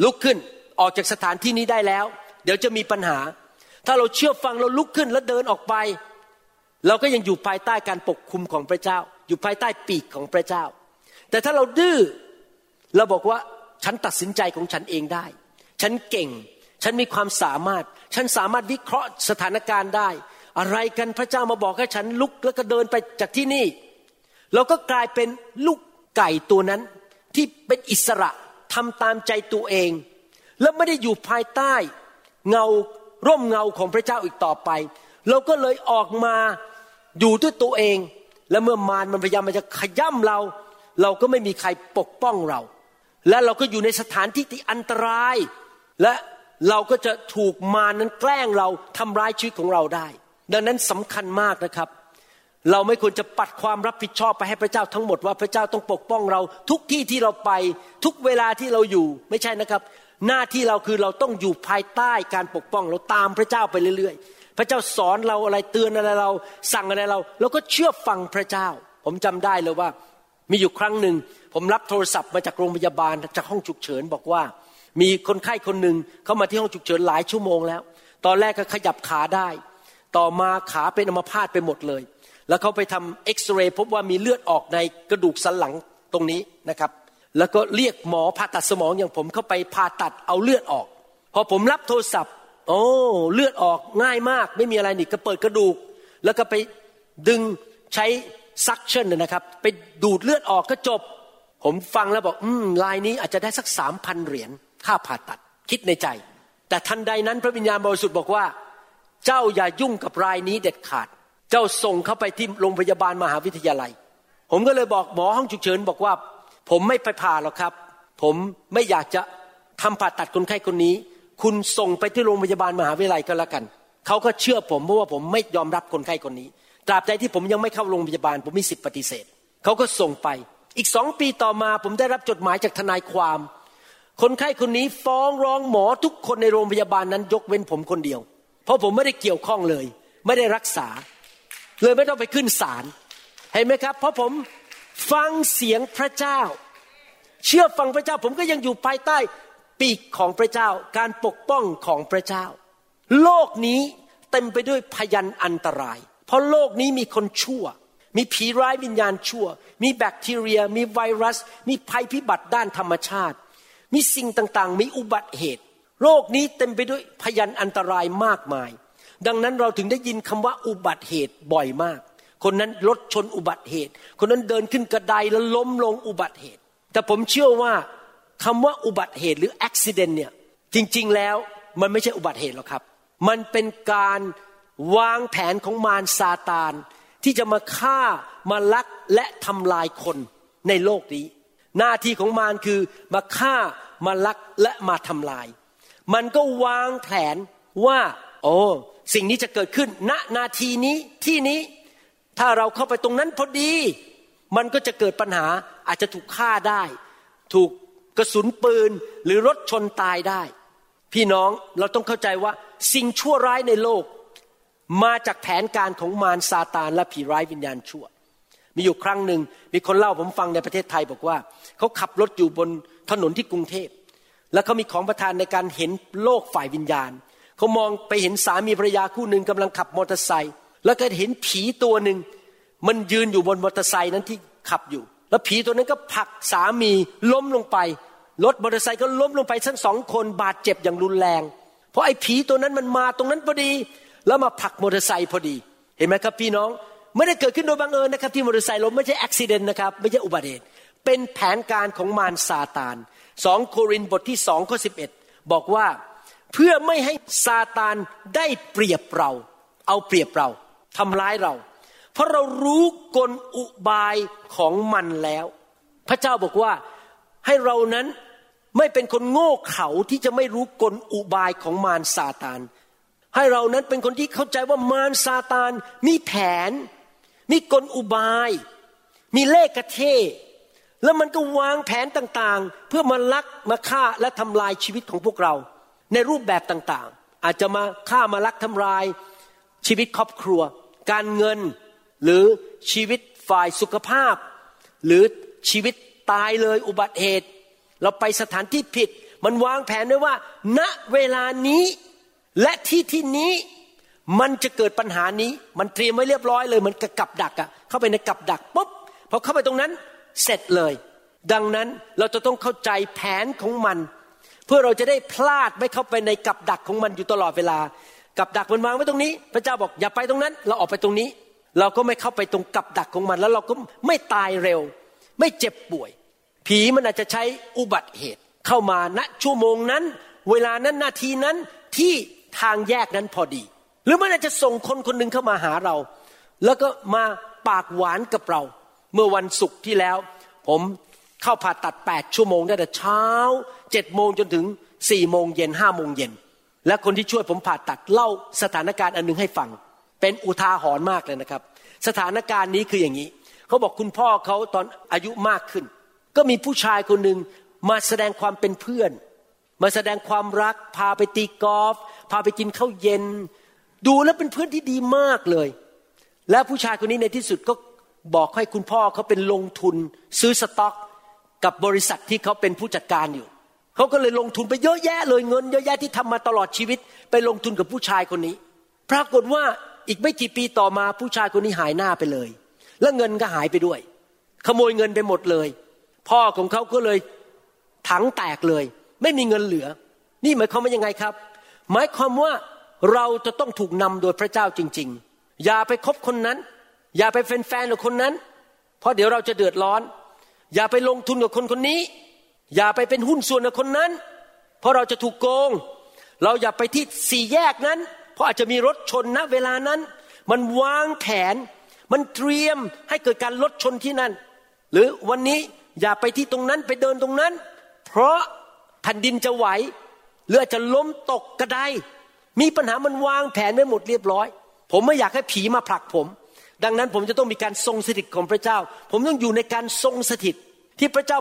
ลุกขึ้นออกจากสถานที่นี้ได้แล้ว เดี๋ยวจะมีปัญหา ถ้าเราเชื่อฟังเราลุกขึ้นแล้วเดินออกไป เราก็ยังอยู่ภายใต้การปกคุมของพระเจ้า อยู่ภายใต้ปีกของพระเจ้า แต่ถ้าเราดื้อเราบอกว่าฉันตัดสินใจของฉันเองได้ ฉันเก่ง ฉันมีความสามารถ ฉันสามารถวิเคราะห์สถานการณ์ได้ อะไรกันพระเจ้ามาบอกให้ฉันลุกแล้วก็เดินไปจากที่นี่ เราก็กลายเป็นลูกไก่ตัวนั้นที่เป็นอิสระทำตามใจตัวเอง แล้วไม่ได้อยู่ภายใต้เงาร่มเงาของพระเจ้าอีกต่อไป เราก็เลยออกมาอยู่ด้วยตัวเอง และเมื่อมารมันพยายามมันจะขย่ำเรา เราก็ไม่มีใครปกป้องเรา และเราก็อยู่ในสถานที่ที่อันตราย และเราก็จะถูกมานั้นแกล้งเราทำร้ายชีวิตของเราได้ ดังนั้นสำคัญมากนะครับ เราไม่ควรจะปัดความรับผิดชอบไปให้พระเจ้าทั้งหมดว่าพระเจ้าต้องปกป้องเรา ทุกที่ที่เราไป ทุกเวลาที่เราอยู่ไม่ใช่นะครับ หน้าที่เราคือเราต้องอยู่ภายใต้การปกป้องเราตามพระเจ้าไปเรื่อย ๆ พระเจ้าสอนเราอะไรเตือนอะไรเรา สั่งอะไรเราเราก็เชื่อฟังพระเจ้า ผมจำได้เลยว่า มีอยู่ครั้งหนึ่ง ผมรับโทรศัพท์มาจากโรงพยาบาลจากห้องฉุกเฉินบอกว่า มีคนไข้คนหนึ่งเข้ามาที่ห้องฉุกเฉินหลายชั่วโมงแล้ว ตอนแรกก็ขยับขาได้ ต่อมาขาเป็นอัมพาตไปหมดเลย แล้วเขาไปทำเอ็กซเรย์พบว่ามีเลือดออกในกระดูกสันหลังตรงนี้นะครับ แล้วก็เรียกหมอผ่าตัดสมองอย่างผมเข้าไปผ่าตัดเอาเลือดออก พอผมรับโทรศัพท์ โอ้เลือดออกง่ายมาก ไม่มีอะไรนี่ก็เปิดกระดูก แล้วก็ไปดึงใช้ซักเช่นนะครับ ไปดูดเลือดออกก็จบ ผมฟังแล้วบอก อืมลายนี้อาจจะได้สักสามพันเหรียญค่าผ่าตัดคิดในใจ แต่ทันใดนั้นพระวิญญาณบริสุทธิ์บอกว่า เจ้าอย่ายุ่งกับรายนี้เด็ดขาด เจ้าส่งเข้าไปที่โรงพยาบาลมหาวิทยาลัย ผมก็เลยบอกหมอห้องฉุกเฉินบอกว่า ผมไม่ไปผ่าหรอกครับ ผมไม่อยากจะทำผ่าตัดคนไข้คนนี้ คุณส่งไปที่โรงพยาบาลมหาวิทยาลัยก็แล้วกัน เขาก็เชื่อผมเพราะว่าผมไม่ยอมรับคนไข้คนนี้ ตราบใดที่ผมยังไม่เข้าโรงพยาบาล ผมมีสิทธิปฏิเสธ เขาก็ส่งไป อีกสองปีต่อมาผมได้รับจดหมายจากทนายความ คนไข้คนนี้ฟ้องร้องหมอทุกคนในโรงพยาบาลนั้นยกเว้นผมคนเดียว เพราะผมไม่ได้เกี่ยวข้องเลย ไม่ได้รักษา เลยไม่ต้องไปขึ้นศาลเห็นไหมครับ เพราะผมฟังเสียงพระเจ้า เชื่อฟังพระเจ้า ผมก็ยังอยู่ภายใต้ปีกของพระเจ้า การปกป้องของพระเจ้า โลกนี้เต็มไปด้วยพยันอันตราย เพราะโลกนี้มีคนชั่ว มีผีร้ายวิญญาณชั่ว มีแบคทีเรีย มีไวรัส มีภัยพิบัติด้านธรรมชาติ มีสิ่งต่างๆ มีอุบัติเหตุ โลกนี้เต็มไปด้วยพยันอันตรายมากมาย ดังนั้นเราถึงได้ยินคำว่าอุบัติเหตุบ่อยมาก คนนั้นรถชนอุบัติเหตุ คนนั้นเดินขึ้นกระไดแล้วล้มลงอุบัติเหตุ แต่ผมเชื่อว่าคำว่าอุบัติเหตุหรืออุบิเหตุเนี่ยจริงๆแล้วมันไม่ใช่อุบัติเหตุหรอกครับ มันเป็นการวางแผนของมารซาตานที่จะมาฆ่ามาลักและทำลายคนในโลกนี้ หน้าที่ของมารคือมาฆ่ามาลักและมาทำลาย มันก็วางแผนว่า โอ้สิ่งนี้จะเกิดขึ้น ณนาทีนี้ที่นี้ ถ้าเราเข้าไปตรงนั้นพอดี มันก็จะเกิดปัญหาอาจจะถูกฆ่าได้ ถูกกระสุนปืนหรือรถชนตายได้ พี่น้องเราต้องเข้าใจว่าสิ่งชั่วร้ายในโลก มาจากแผนการของมารซาตานและผีร้ายวิญญาณชั่ว มีอยู่ครั้งหนึ่งมีคนเล่าผมฟังในประเทศไทยบอกว่า เขาขับรถอยู่บนถนนที่กรุงเทพ แล้วเขามีของประทานในการเห็นโลกฝ่ายวิญญาณ เขามองไปเห็นสามีภรรยาคู่หนึ่งกำลังขับมอเตอร์ไซค์แล้วก็เห็นผีตัวหนึ่งมันยืนอยู่บนมอเตอร์ไซค์นั้นที่ขับอยู่ แล้วผีตัวนั้นก็ผลักสามีล้มลงไปรถมอเตอร์ไซค์ก็ล้มลงไปทั้งสองคนบาดเจ็บอย่างรุนแรง เพราะไอ้ผีตัวนั้นมันมาตรงนั้นพอดี แล้วมาผลักมอเตอร์ไซค์พอดี เห็นไหมครับพี่น้องไม่ได้เกิดขึ้นโดยบังเอิญนะครับที่มอเตอร์ไซค์ล้มไม่ใช่อุบิเหตุนะครับ ไม่ใช่อุบัติเหตุเป็นแผนการของมารซาตาน สองโครินธ์บทที่สองข้อสิบเอ็ดบอกว่าเพื่อไม่ให้ซาตานได้เปรียบเรา เอาเปรียบเราทำร้ายเรา เพราะเรารู้กลอุบายของมันแล้ว พระเจ้าบอกว่าให้เรานั้นไม่เป็นคนโง่เขลาที่จะไม่รู้กลอุบายของมารซาตาน ให้เรานั้นเป็นคนที่เข้าใจว่ามารซาตานมีแผน มีกลอุบาย มีเลขกระเท แล้วมันก็วางแผนต่างๆ เพื่อมาลักมาฆ่าและทำลายชีวิตของพวกเรา ในรูปแบบต่างๆ อาจจะมาฆ่ามาลักทำลายชีวิตครอบครัว การเงินหรือชีวิตฝ่ายสุขภาพ หรือชีวิตตายเลยอุบัติเหตุ เราไปสถานที่ผิด มันวางแผนไว้ว่า ณเวลานี้และที่ที่นี้มันจะเกิดปัญหานี้ มันเตรียมไว้เรียบร้อยเลยมันกระกับดักอะเข้าไปในกับดักปุ๊บพอเข้าไปตรงนั้น เสร็จเลย ดังนั้นเราจะต้องเข้าใจแผนของมัน เพื่อเราจะได้พลาดไม่เข้าไปในกับดักของมันอยู่ตลอดเวลา กับดักมันวางไว้ตรงนี้ พระเจ้าบอกอย่าไปตรงนั้น เราออกไปตรงนี้ เราก็ไม่เข้าไปตรงกับดักของมัน แล้วเราก็ไม่ตายเร็ว ไม่เจ็บป่วย ผีมันอาจจะใช้อุบัติเหตุเข้ามาณชั่วโมงนั้น เวลานั้นนาทีนั้นที่ทางแยกนั้นพอดี หรือมันอาจจะส่งคนคนหนึ่งเข้ามาหาเรา แล้วก็มาปากหวานกับเรา เมื่อวันศุกร์ที่แล้ว ผมเข้าผ่าตัดแปดชั่วโมงตั้งแต่เช้าเจ็ดโมงจนถึงสี่โมงเย็นห้าโมงเย็น และคนที่ช่วยผมผ่าตัดเล่าสถานการณ์อันนึงให้ฟัง เป็นอุทาหรณ์มากเลยนะครับ สถานการณ์นี้คืออย่างนี้ เขาบอกคุณพ่อเขาตอนอายุมากขึ้น ก็มีผู้ชายคนหนึ่งมาแสดงความเป็นเพื่อน มาแสดงความรัก พาไปตีกอล์ฟพาไปกินข้าวเย็น ดูแล้วเป็นเพื่อนที่ดีมากเลย และผู้ชายคนนี้ในที่สุดก็ บอกให้คุณพ่อเขาเป็นลงทุนซื้อสต็อกกับบริษัทที่เขาเป็นผู้จัดการอยู่ เขาก็เลยลงทุนไปเยอะแยะเลยเงินเยอะแยะที่ทำมาตลอดชีวิต ไปลงทุนกับผู้ชายคนนี้ ปรากฏว่าอีกไม่กี่ปีต่อมาผู้ชายคนนี้หายหน้าไปเลย แล้วเงินก็หายไปด้วย ขโมยเงินไปหมดเลย พ่อของเขาก็เลยถังแตกเลย ไม่มีเงินเหลือ นี่หมายความว่ายังไงครับ หมายความว่าเราจะต้องถูกนำโดยพระเจ้าจริง ๆ อย่าไปคบคนนั้น อย่าไปเป็นแฟนกับคนนั้น เพราะเดี๋ยวเราจะเดือดร้อน อย่าไปลงทุนกับคนคนนี้ อย่าไปเป็นหุ้นส่วนกับคนนั้น เพราะเราจะถูกโกง เราอย่าไปที่สี่แยกนั้น เพราะอาจจะมีรถชนณเวลานั้น มันวางแผน มันเตรียมให้เกิดการรถชนที่นั่น หรือวันนี้อย่าไปที่ตรงนั้นไปเดินตรงนั้น เพราะแผ่นดินจะไหวหรืออาจจะล้มตกกระไดมีปัญหามันวางแผนไว้หมดเรียบร้อย ผมไม่อยากให้ผีมาผลักผม ดังนั้นผมจะต้องมีการทรงสถิตของพระเจ้า ผมต้องอยู่ในการทรงสถิต ที่พระเจ้า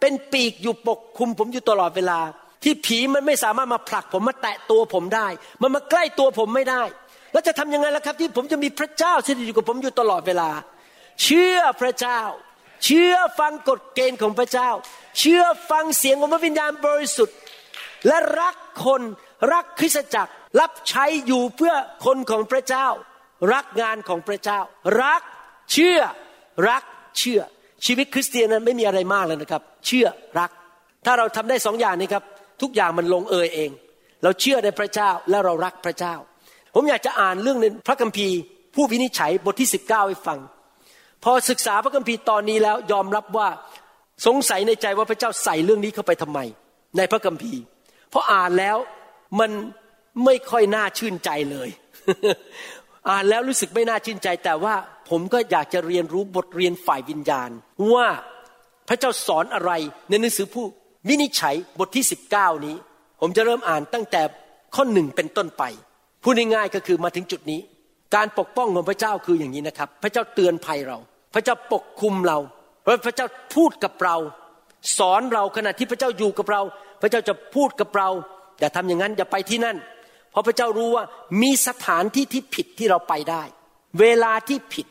เป็นปีกอยู่ปกคุม ผมอยู่ตลอดเวลา ที่ผีมันไม่สามารถมาผลักผมมาแตะตัวผมได้ มันมาใกล้ตัวผมไม่ได้ แล้วจะทำยังไงล่ะครับ ที่ผมจะมีพระเจ้าสถิตอยู่กับผมอยู่ตลอดเวลา เชื่อพระเจ้า เชื่อฟังกฎเกณฑ์ของพระเจ้า เชื่อฟังเสียงของพระวิญญาณบริสุทธิ์ และรักคนรักคริสตจักรรับใช้อยู่เพื่อคนของพระเจ้า รักงานของพระเจ้า รักเชื่อรักเชื่อ ชีวิตคริสเตียนนั้นไม่มีอะไรมากเลยนะครับ เชื่อรัก ถ้าเราทำได้สองอย่างนี้ครับ ทุกอย่างมันลงเอยเอง เราเชื่อในพระเจ้าและเรารักพระเจ้า ผมอยากจะอ่านเรื่องในพระคัมภีร์ ผู้วินิจฉัยบทที่ 19 ให้ฟัง พอศึกษาพระคัมภีร์ตอนนี้แล้วยอมรับว่าสงสัยในใจว่าพระเจ้าใส่เรื่องนี้เข้าไปทำไม ในพระคัมภีร์เพราะอ่านแล้วมันไม่ค่อยน่าชื่นใจเลย อ่านแล้วรู้สึกไม่น่าชื่นใจ แต่ว่าผมก็อยากจะเรียนรู้บทเรียนฝ่ายวิญญาณ ว่าพระเจ้าสอนอะไรในหนังสือผู้วินิจฉัยบทที่ 19 นี้ ผมจะเริ่มอ่านตั้งแต่ข้อหนึ่งเป็นต้นไปพูดง่ายๆก็คือมาถึงจุดนี้ การปกป้องของพระเจ้าคืออย่างนี้นะครับ พระเจ้าเตือนภัยเรา พระเจ้าปกคุมเราพระเจ้าพูดกับเรา สอนเราขณะที่พระเจ้าอยู่กับเรา พระเจ้าจะพูดกับเราอย่าทำอย่างนั้นอย่าไปที่นั่น เพราะพระเจ้ารู้ว่ามีสถานที่ที่ผิดที่เราไปได้ เวลาที่ผิด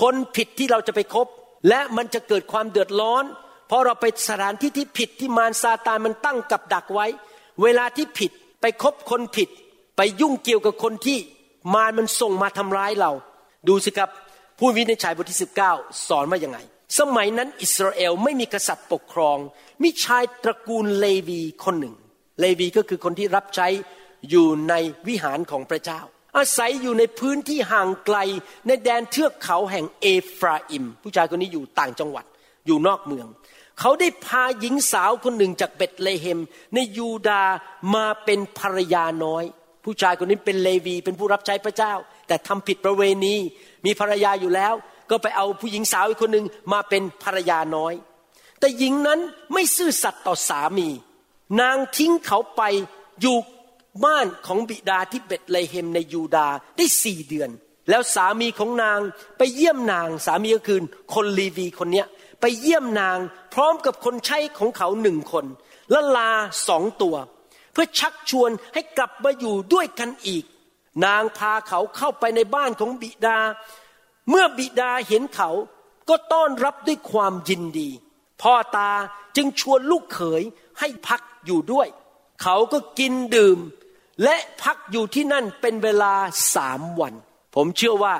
คนผิดที่เราจะไปคบ และมันจะเกิดความเดือดร้อน เพราะเราไปสถานที่ที่ผิดที่มารซาตานมันตั้งกับดักไว้ เวลาที่ผิดไปคบคนผิด ไปยุ่งเกี่ยวกับคนที่มารมันส่งมาทำร้ายเรา ดูสิครับผู้วินิจฉัยบทที่ 19 สอนว่ายังไง สมัยนั้นอิสราเอลไม่มีกษัตริย์ปกครอง มีชายตระกูลเลวีคนหนึ่ง เลวีก็คือคนที่รับใช้ อยู่ในวิหารของพระเจ้า อาศัยอยู่ในพื้นที่ห่างไกลในแดนเทือกเขาแห่งเอฟราอิม ผู้ชายคนนี้อยู่ต่างจังหวัดอยู่นอกเมือง เขาได้พาหญิงสาวคนหนึ่งจากเบตเลเฮม ในยูดามาเป็นภรรยาน้อย ผู้ชายคนนี้เป็นเลวีเป็นผู้รับใช้พระเจ้า แต่ทำผิดประเวณีมีภรรยาอยู่แล้ว ก็ไปเอาผู้หญิงสาวอีกคนหนึ่งมาเป็นภรรยาน้อย แต่หญิงนั้นไม่ซื่อสัตย์ต่อสามี นางทิ้งเขาไปอยู่ บ้านของบิดาที่เบตเลเฮมในยูดาได้สี่เดือน แล้วสามีของนางไปเยี่ยมนางสามีก็คือคนลีวีคนเนี้ยไปเยี่ยมนางพร้อมกับคนใช้ของเขาหนึ่งคน และลาสองตัว เพื่อชักชวนให้กลับมาอยู่ด้วยกันอีก นางพาเขาเข้าไปในบ้านของบิดา เมื่อบิดาเห็นเขาก็ต้อนรับด้วยความยินดี พ่อตาจึงชวนลูกเขยให้พักอยู่ด้วย เขาก็กินดื่ม และพักอยู่ที่นั่นเป็นเวลาสามวัน ผมเชื่อว่า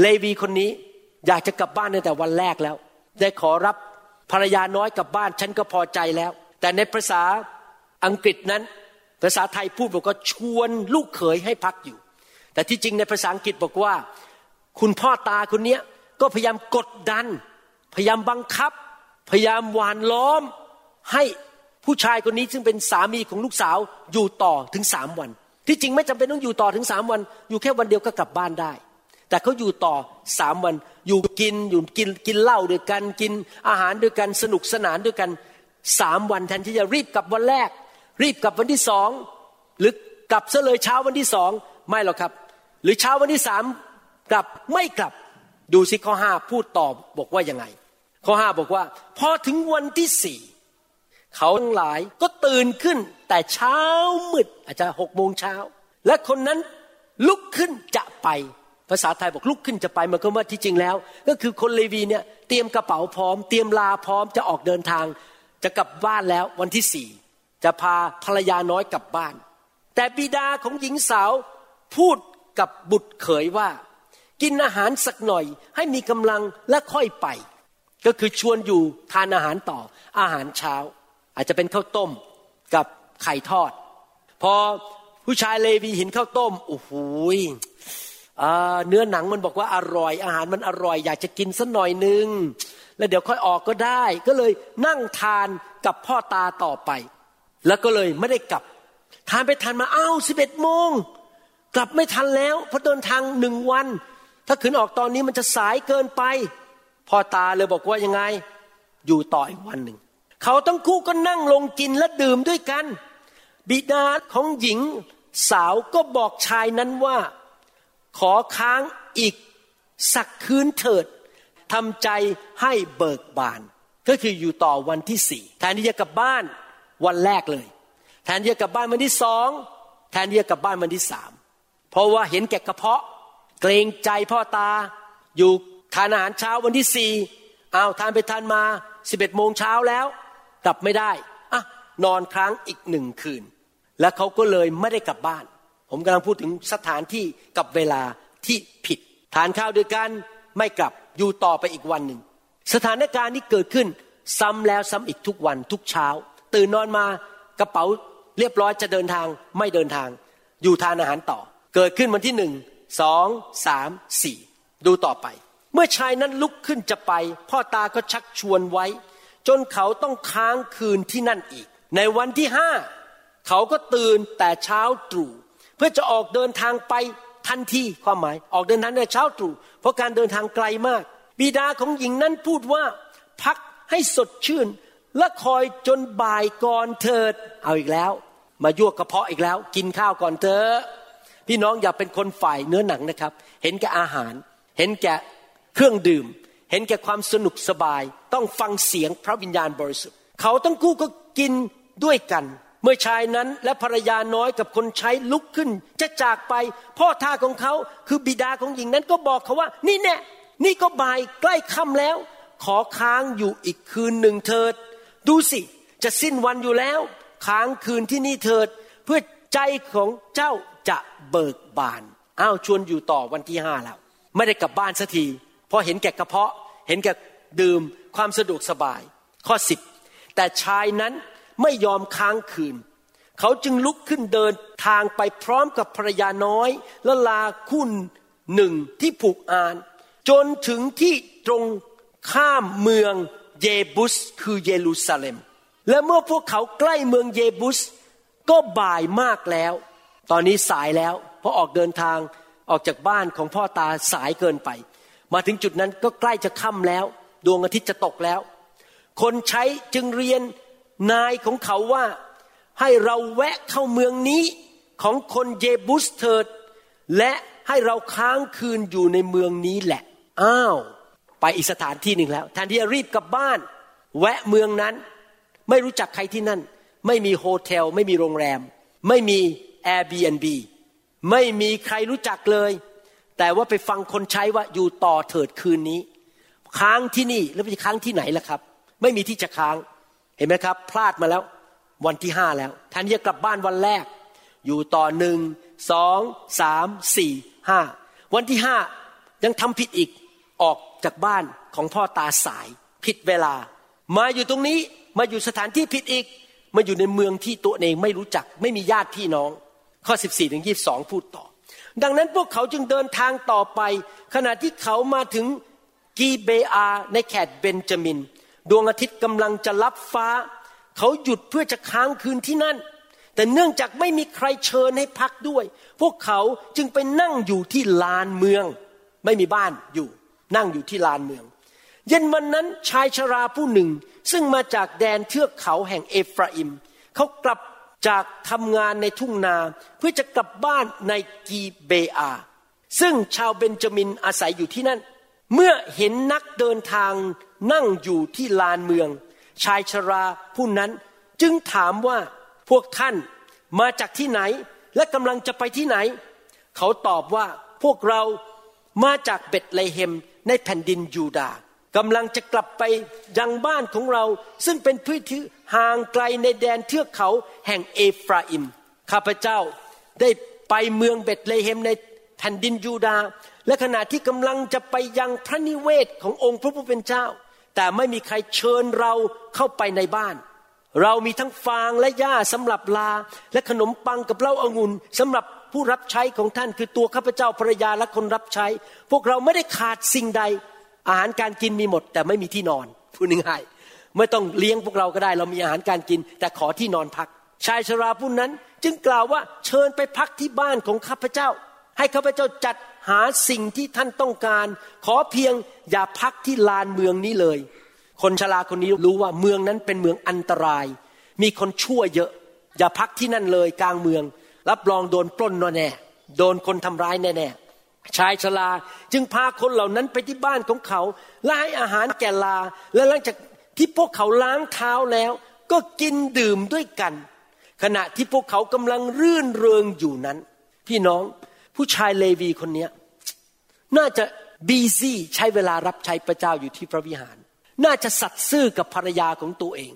เลวีคนนี้อยากจะกลับบ้านตั้งแต่วันแรกแล้ว ได้ขอรับภรรยาน้อยกลับบ้านฉันก็พอใจแล้ว แต่ในภาษาอังกฤษนั้น ภาษาไทยพูดบอกว่าชวนลูกเขยให้พักอยู่ แต่ที่จริงในภาษาอังกฤษบอกว่า คุณพ่อตาคนนี้ก็พยายามกดดัน พยายามบังคับ พยายามหวานล้อมให้ ผู้ชายคนนี้ซึ่งเป็นสามีของลูกสาวอยู่ต่อถึงสามวัน ที่จริงไม่จำเป็นต้องอยู่ต่อถึงสามวัน อยู่แค่วันเดียวก็กลับบ้านได้ แต่เขาอยู่ต่อสามวัน อยู่กินอยู่กินกินเหล้าด้วยกันกินอาหารด้วยกันสนุกสนานด้วยกันสามวันแทนที่จะรีบกลับวันแรก รีบกลับวันที่สองหรือกลับซะเลยเช้าวันที่สองไม่หรอกครับ หรือเช้าวันที่สามกลับไม่กลับดูสิข้อห้าพูดตอบบอกว่ายังไง ข้อห้าบอกว่าพอถึงวันที่สี่ เขาทั้งหลายก็ตื่นขึ้น แต่เช้ามืดอาจจะหกโมงเช้า และคนนั้นลุกขึ้นจะไป ภาษาไทยบอกลุกขึ้นจะไปมันก็ว่าที่จริงแล้ว ก็คือคนเลวีเนี่ยเตรียมกระเป๋าพร้อม เตรียมลาพร้อมจะออกเดินทาง จะกลับบ้านแล้ววันที่สี่จะพาภรรยาน้อยกลับบ้าน แต่บิดาของหญิงสาวพูดกับบุตรเขยว่า กินอาหารสักหน่อยให้มีกำลังและค่อยไป ก็คือชวนอยู่ทานอาหารต่ออาหารเช้า อาจจะเป็นข้าวต้มกับไข่ทอด พอผู้ชายเลวีเห็นข้าวต้มโอ้โหเนื้อหนังมันบอกว่าอร่อย อาหารมันอร่อย อยากจะกินสักหน่อยนึง แล้วเดี๋ยวค่อยออกก็ได้ ก็เลยนั่งทานกับพ่อตาต่อไป แล้วก็เลยไม่ได้กลับ ทานไปทานมาอ้าวสิบเอ็ดโมงกลับไม่ทันแล้วเพราะเดินทางหนึ่งวัน ถ้าขืนออกตอนนี้มันจะสายเกินไปพ่อตาเลยบอกว่ายังไง อยู่ต่ออีกวันหนึ่ง เขาทั้งคู่ก็นั่งลงกินและดื่มด้วยกัน บิดาของหญิงสาวก็บอกชายนั้นว่า ขอค้างอีกสักคืนเถิดทำใจให้เบิกบาน ก็คืออยู่ต่อวันที่สี่แทนที่จะกลับบ้านวันแรกเลย แทนที่จะกลับบ้านวันที่สองแทนที่จะกลับบ้านวันที่สามเพราะว่าเห็นแก่กระเพาะ เกรงใจพ่อตา อยู่ทานอาหารเช้าวันที่สี่เอาทานไปทานมาสิบเอ็ดโมงเช้าแล้ว กลับไม่ได้อะนอนค้างอีกหนึ่งคืน แล้วเขาก็เลยไม่ได้กลับบ้าน ผมกำลังพูดถึงสถานที่กับเวลาที่ผิด ทานข้าวด้วยกันไม่กลับอยู่ต่อไปอีกวันหนึ่ง สถานการณ์นี้เกิดขึ้น ซ้ำแล้วซ้ำอีกทุกวันทุกเช้า ตื่นนอนมากระเป๋าเรียบร้อยจะเดินทางไม่เดินทาง อยู่ทานอาหารต่อ เกิดขึ้นวันที่หนึ่งสองสามสี่ดูต่อไป เมื่อชายนั้นลุกขึ้นจะไป พ่อตาก็ชักชวนไว้ จนเขาต้องค้างคืนที่นั่นอีก ในวันที่ห้าเขาก็ตื่นแต่เช้าตรู่เพื่อจะออกเดินทางไปทันทีความหมาย ออกเดินทางในเช้าตรู่เพราะการเดินทางไกลมาก บิดาของหญิงนั้นพูดว่า พักให้สดชื่น และคอยจนบ่ายก่อนเถิด เอาอีกแล้ว มายั่วกระเพาะอีกแล้ว กินข้าวก่อนเถอะพี่น้องอย่าเป็นคนฝ่ายเนื้อหนังนะครับ เห็นแก่อาหาร เห็นแก่เครื่องดื่ม เห็นแก่ความสนุกสบาย ต้องฟังเสียงพระวิญญาณบริสุทธิ์ เขาต้องกู้ก็กินด้วยกัน เมื่อชายนั้นและภรรยาน้อยกับคนใช้ลุกขึ้น จะจากไป พ่อท่าของเขาคือบิดาของหญิงนั้นก็บอกเขาว่า นี่แน่นี่ก็บ่ายใกล้ค่ำแล้ว ขอค้างอยู่อีกคืนหนึ่งเถิด ดูสิจะสิ้นวันอยู่แล้ว ค้างคืนที่นี่เถิด เพื่อใจของเจ้าจะเบิกบาน อ้าวชวนอยู่ต่อวันที่ห้าแล้ว ไม่ได้กลับบ้านสักที เพราะเห็นแก่กระเพาะ เห็นแก่ดื่มความสะดวกสบาย ข้อสิบแต่ชายนั้นไม่ยอมค้างคืน เขาจึงลุกขึ้นเดินทางไปพร้อมกับภรรยาน้อย และลาคุณหนึ่งที่ผูกอาน จนถึงที่ตรงข้ามเมืองเยบุสคือเยรูซาเล็ม และเมื่อพวกเขาใกล้เมืองเยบุส ก็บ่ายมากแล้ว ตอนนี้สายแล้ว เพราะออกเดินทางออกจากบ้านของพ่อตาสายเกินไป มาถึงจุดนั้นก็ใกล้จะค่ำแล้ว ดวงอาทิตย์จะตกแล้ว คนใช้จึงเรียนนายของเขาว่าให้เราแวะเข้าเมืองนี้ของคนเยบุสเถิด และให้เราค้างคืนอยู่ในเมืองนี้แหละ อ้าว ไปอีกสถานที่หนึ่งแล้วแทนที่จะรีบกลับบ้าน แวะเมืองนั้น ไม่รู้จักใครที่นั่น ไม่มีโฮเทล ไม่มีโรงแรม ไม่มี Airbnb ไม่มีใครรู้จักเลย แต่ว่าไปฟังคนใช้ว่าอยู่ต่อเถิดคืนนี้ ค้างที่นี่แล้วไปค้างที่ไหนล่ะครับ ไม่มีที่จะค้างเห็นไหมครับ พลาดมาแล้ววันที่ห้าแล้วแท่านจะกลับบ้านวันแรก อยู่ต่อหนึ่งสองสามสี่ห้าวันที่ห้ายังทำผิดอีกออกจากบ้านของพ่อตาสาย ผิดเวลา มาอยู่ตรงนี้มาอยู่สถานที่ผิดอีก มาอยู่ในเมืองที่ตัวเองไม่รู้จัก ไม่มีญาติพี่น้อง ข้อ 14ถึง22พูดต่อ ดังนั้นพวกเขาจึงเดินทางต่อไป ขณะที่เขามาถึงกีเบอาในแคดเบนจามิน ดวงอาทิตย์กำลังจะรับฟ้า เขาหยุดเพื่อจะค้างคืนที่นั่น แต่เนื่องจากไม่มีใครเชิญให้พักด้วย พวกเขาจึงไปนั่งอยู่ที่ลานเมือง ไม่มีบ้านอยู่นั่งอยู่ที่ลานเมือง เย็นวันนั้นชายชราผู้หนึ่งซึ่งมาจากแดนเทือกเขาแห่งเอฟราอิม เขากลับ จากทำงานในทุ่งนาเพื่อจะกลับบ้านในกีเบอา ซึ่งชาวเบนจามินอาศัยอยู่ที่นั่น เมื่อเห็นนักเดินทางนั่งอยู่ที่ลานเมือง ชายชราผู้นั้นจึงถามว่าพวกท่านมาจากที่ไหนและกำลังจะไปที่ไหน เขาตอบว่าพวกเรามาจากเบตเลเฮมในแผ่นดินยูดาห์ กำลังจะกลับไปยังบ้านของเรา ซึ่งเป็นพื้นที่ห่างไกลในแดนเทือกเขาแห่งเอฟราอิมข้าพเจ้าได้ไปเมืองเบตเลเฮมในแผ่นดินยูดาห์และขณะที่กำลังจะไปยังพระนิเวศขององค์พระผู้เป็นเจ้า แต่ไม่มีใครเชิญเราเข้าไปในบ้าน เรามีทั้งฟางและหญ้าสำหรับลา และขนมปังกับเหล้าอางุ่นสำหรับผู้รับใช้ของท่านคือตัวข้าพเจ้าภรรยาและคนรับใช้ พวกเราไม่ได้ขาดสิ่งใด อาหารการกินมีหมด แต่ไม่มีที่นอนพูดง่ายๆไม่ต้องเลี้ยงพวกเราก็ได้ เรามีอาหารการกิน แต่ขอที่นอนพัก ชายชราผู้นั้น จึงกล่าวว่าเชิญไปพักที่บ้านของข้าพเจ้า ให้ข้าพเจ้าจัดหาสิ่งที่ท่านต้องการ ขอเพียงอย่าพักที่ลานเมืองนี้เลย คนชราคนนี้รู้ว่าเมืองนั้นเป็นเมืองอันตราย มีคนชั่วเยอะ อย่าพักที่นั่นเลยกลางเมือง รับรองโดนปล้นแน่โดนคนทำร้ายแน่ ชายชราจึงพาคนเหล่านั้นไปที่บ้านของเขาและให้อาหารแก่ลา และหลังจากที่พวกเขาล้างเท้าแล้ว ก็กินดื่มด้วยกัน ขณะที่พวกเขากำลังรื่นเริงอยู่นั้น พี่น้องผู้ชายเลวีคนนี้น่าจะบีซี่ใช้เวลารับใช้พระเจ้าอยู่ที่พระวิหาร น่าจะสัตย์ซื่อกับภรรยาของตัวเอง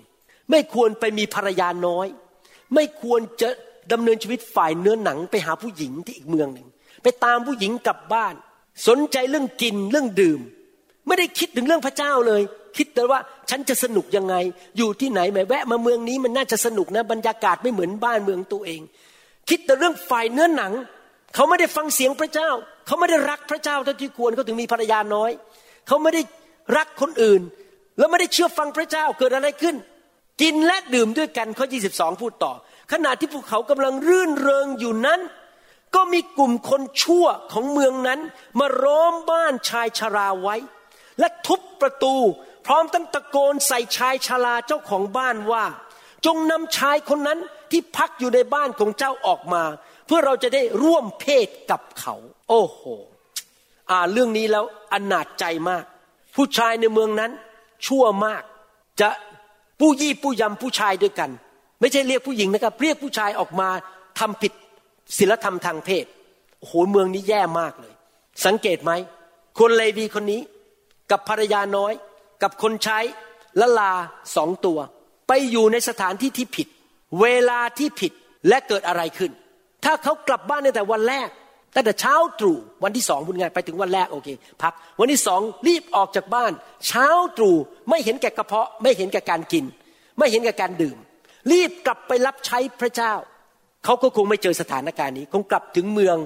ไม่ควรไปมีภรรยาน้อย ไม่ควรจะดำเนินชีวิตฝ่ายเนื้อหนังไปหาผู้หญิงที่อีกเมืองหนึ่ง ไปตามผู้หญิงกลับบ้าน สนใจเรื่องกินเรื่องดื่ม ไม่ได้คิดถึงเรื่องพระเจ้าเลย คิดแต่ว่าฉันจะสนุกยังไง อยู่ที่ไหนแม่แวะมาเมืองนี้มันน่าจะสนุกนะบรรยากาศไม่เหมือนบ้านเมืองตัวเอง คิดแต่เรื่องฝ่ายเนื้อหนัง เขาไม่ได้ฟังเสียงพระเจ้า เขาไม่ได้รักพระเจ้าเท่าที่ควรเขาถึงมีภรรยาน้อย เขาไม่ได้รักคนอื่น แล้วไม่ได้เชื่อฟังพระเจ้าเกิดอะไรขึ้น กินและดื่มด้วยกันข้อ 22 พูดต่อ ขณะที่พวกเขากำลังรื่นเริงอยู่นั้น ก็มีกลุ่มคนชั่วของเมืองนั้น มาร้อมบ้านชายชราไว้ และทุบประตู พร้อมตั้งตะโกนใส่ชายชราเจ้าของบ้านว่า จงนำชายคนนั้นที่พักอยู่ในบ้านของเจ้าออกมา เพื่อเราจะได้ร่วมเพศกับเขา โอ้โห อ่าเรื่องนี้แล้วอนาจใจมาก ผู้ชายในเมืองนั้นชั่วมาก จะผู้ยี่ผู้ยำผู้ชายด้วยกัน ไม่ใช่เรียกผู้หญิงนะครับ เรียกผู้ชายออกมาทำผิด ศีลธรรมทางเพศโอ้โหเมืองนี้แย่มากเลย สังเกตไหมคนเลวีคนนี้ กับภรรยาน้อย กับคนใช้ละลาสองตัว ไปอยู่ในสถานที่ที่ผิด เวลาที่ผิดและเกิดอะไรขึ้น ถ้าเขากลับบ้านตั้งแต่วันแรกตั้งแต่เช้าตรู่วันที่สองพูดง่ายไปถึงวันแรกโอเคพักวันที่สองรีบออกจากบ้าน เช้าตรู่ไม่เห็นแก่กระเพาะ ไม่เห็นแก่การกิน ไม่เห็นแก่การดื่ม รีบกลับไปรับใช้พระเจ้า เขาก็คงไม่เจอสถานการณ์นี้ คงกลับถึงเมือง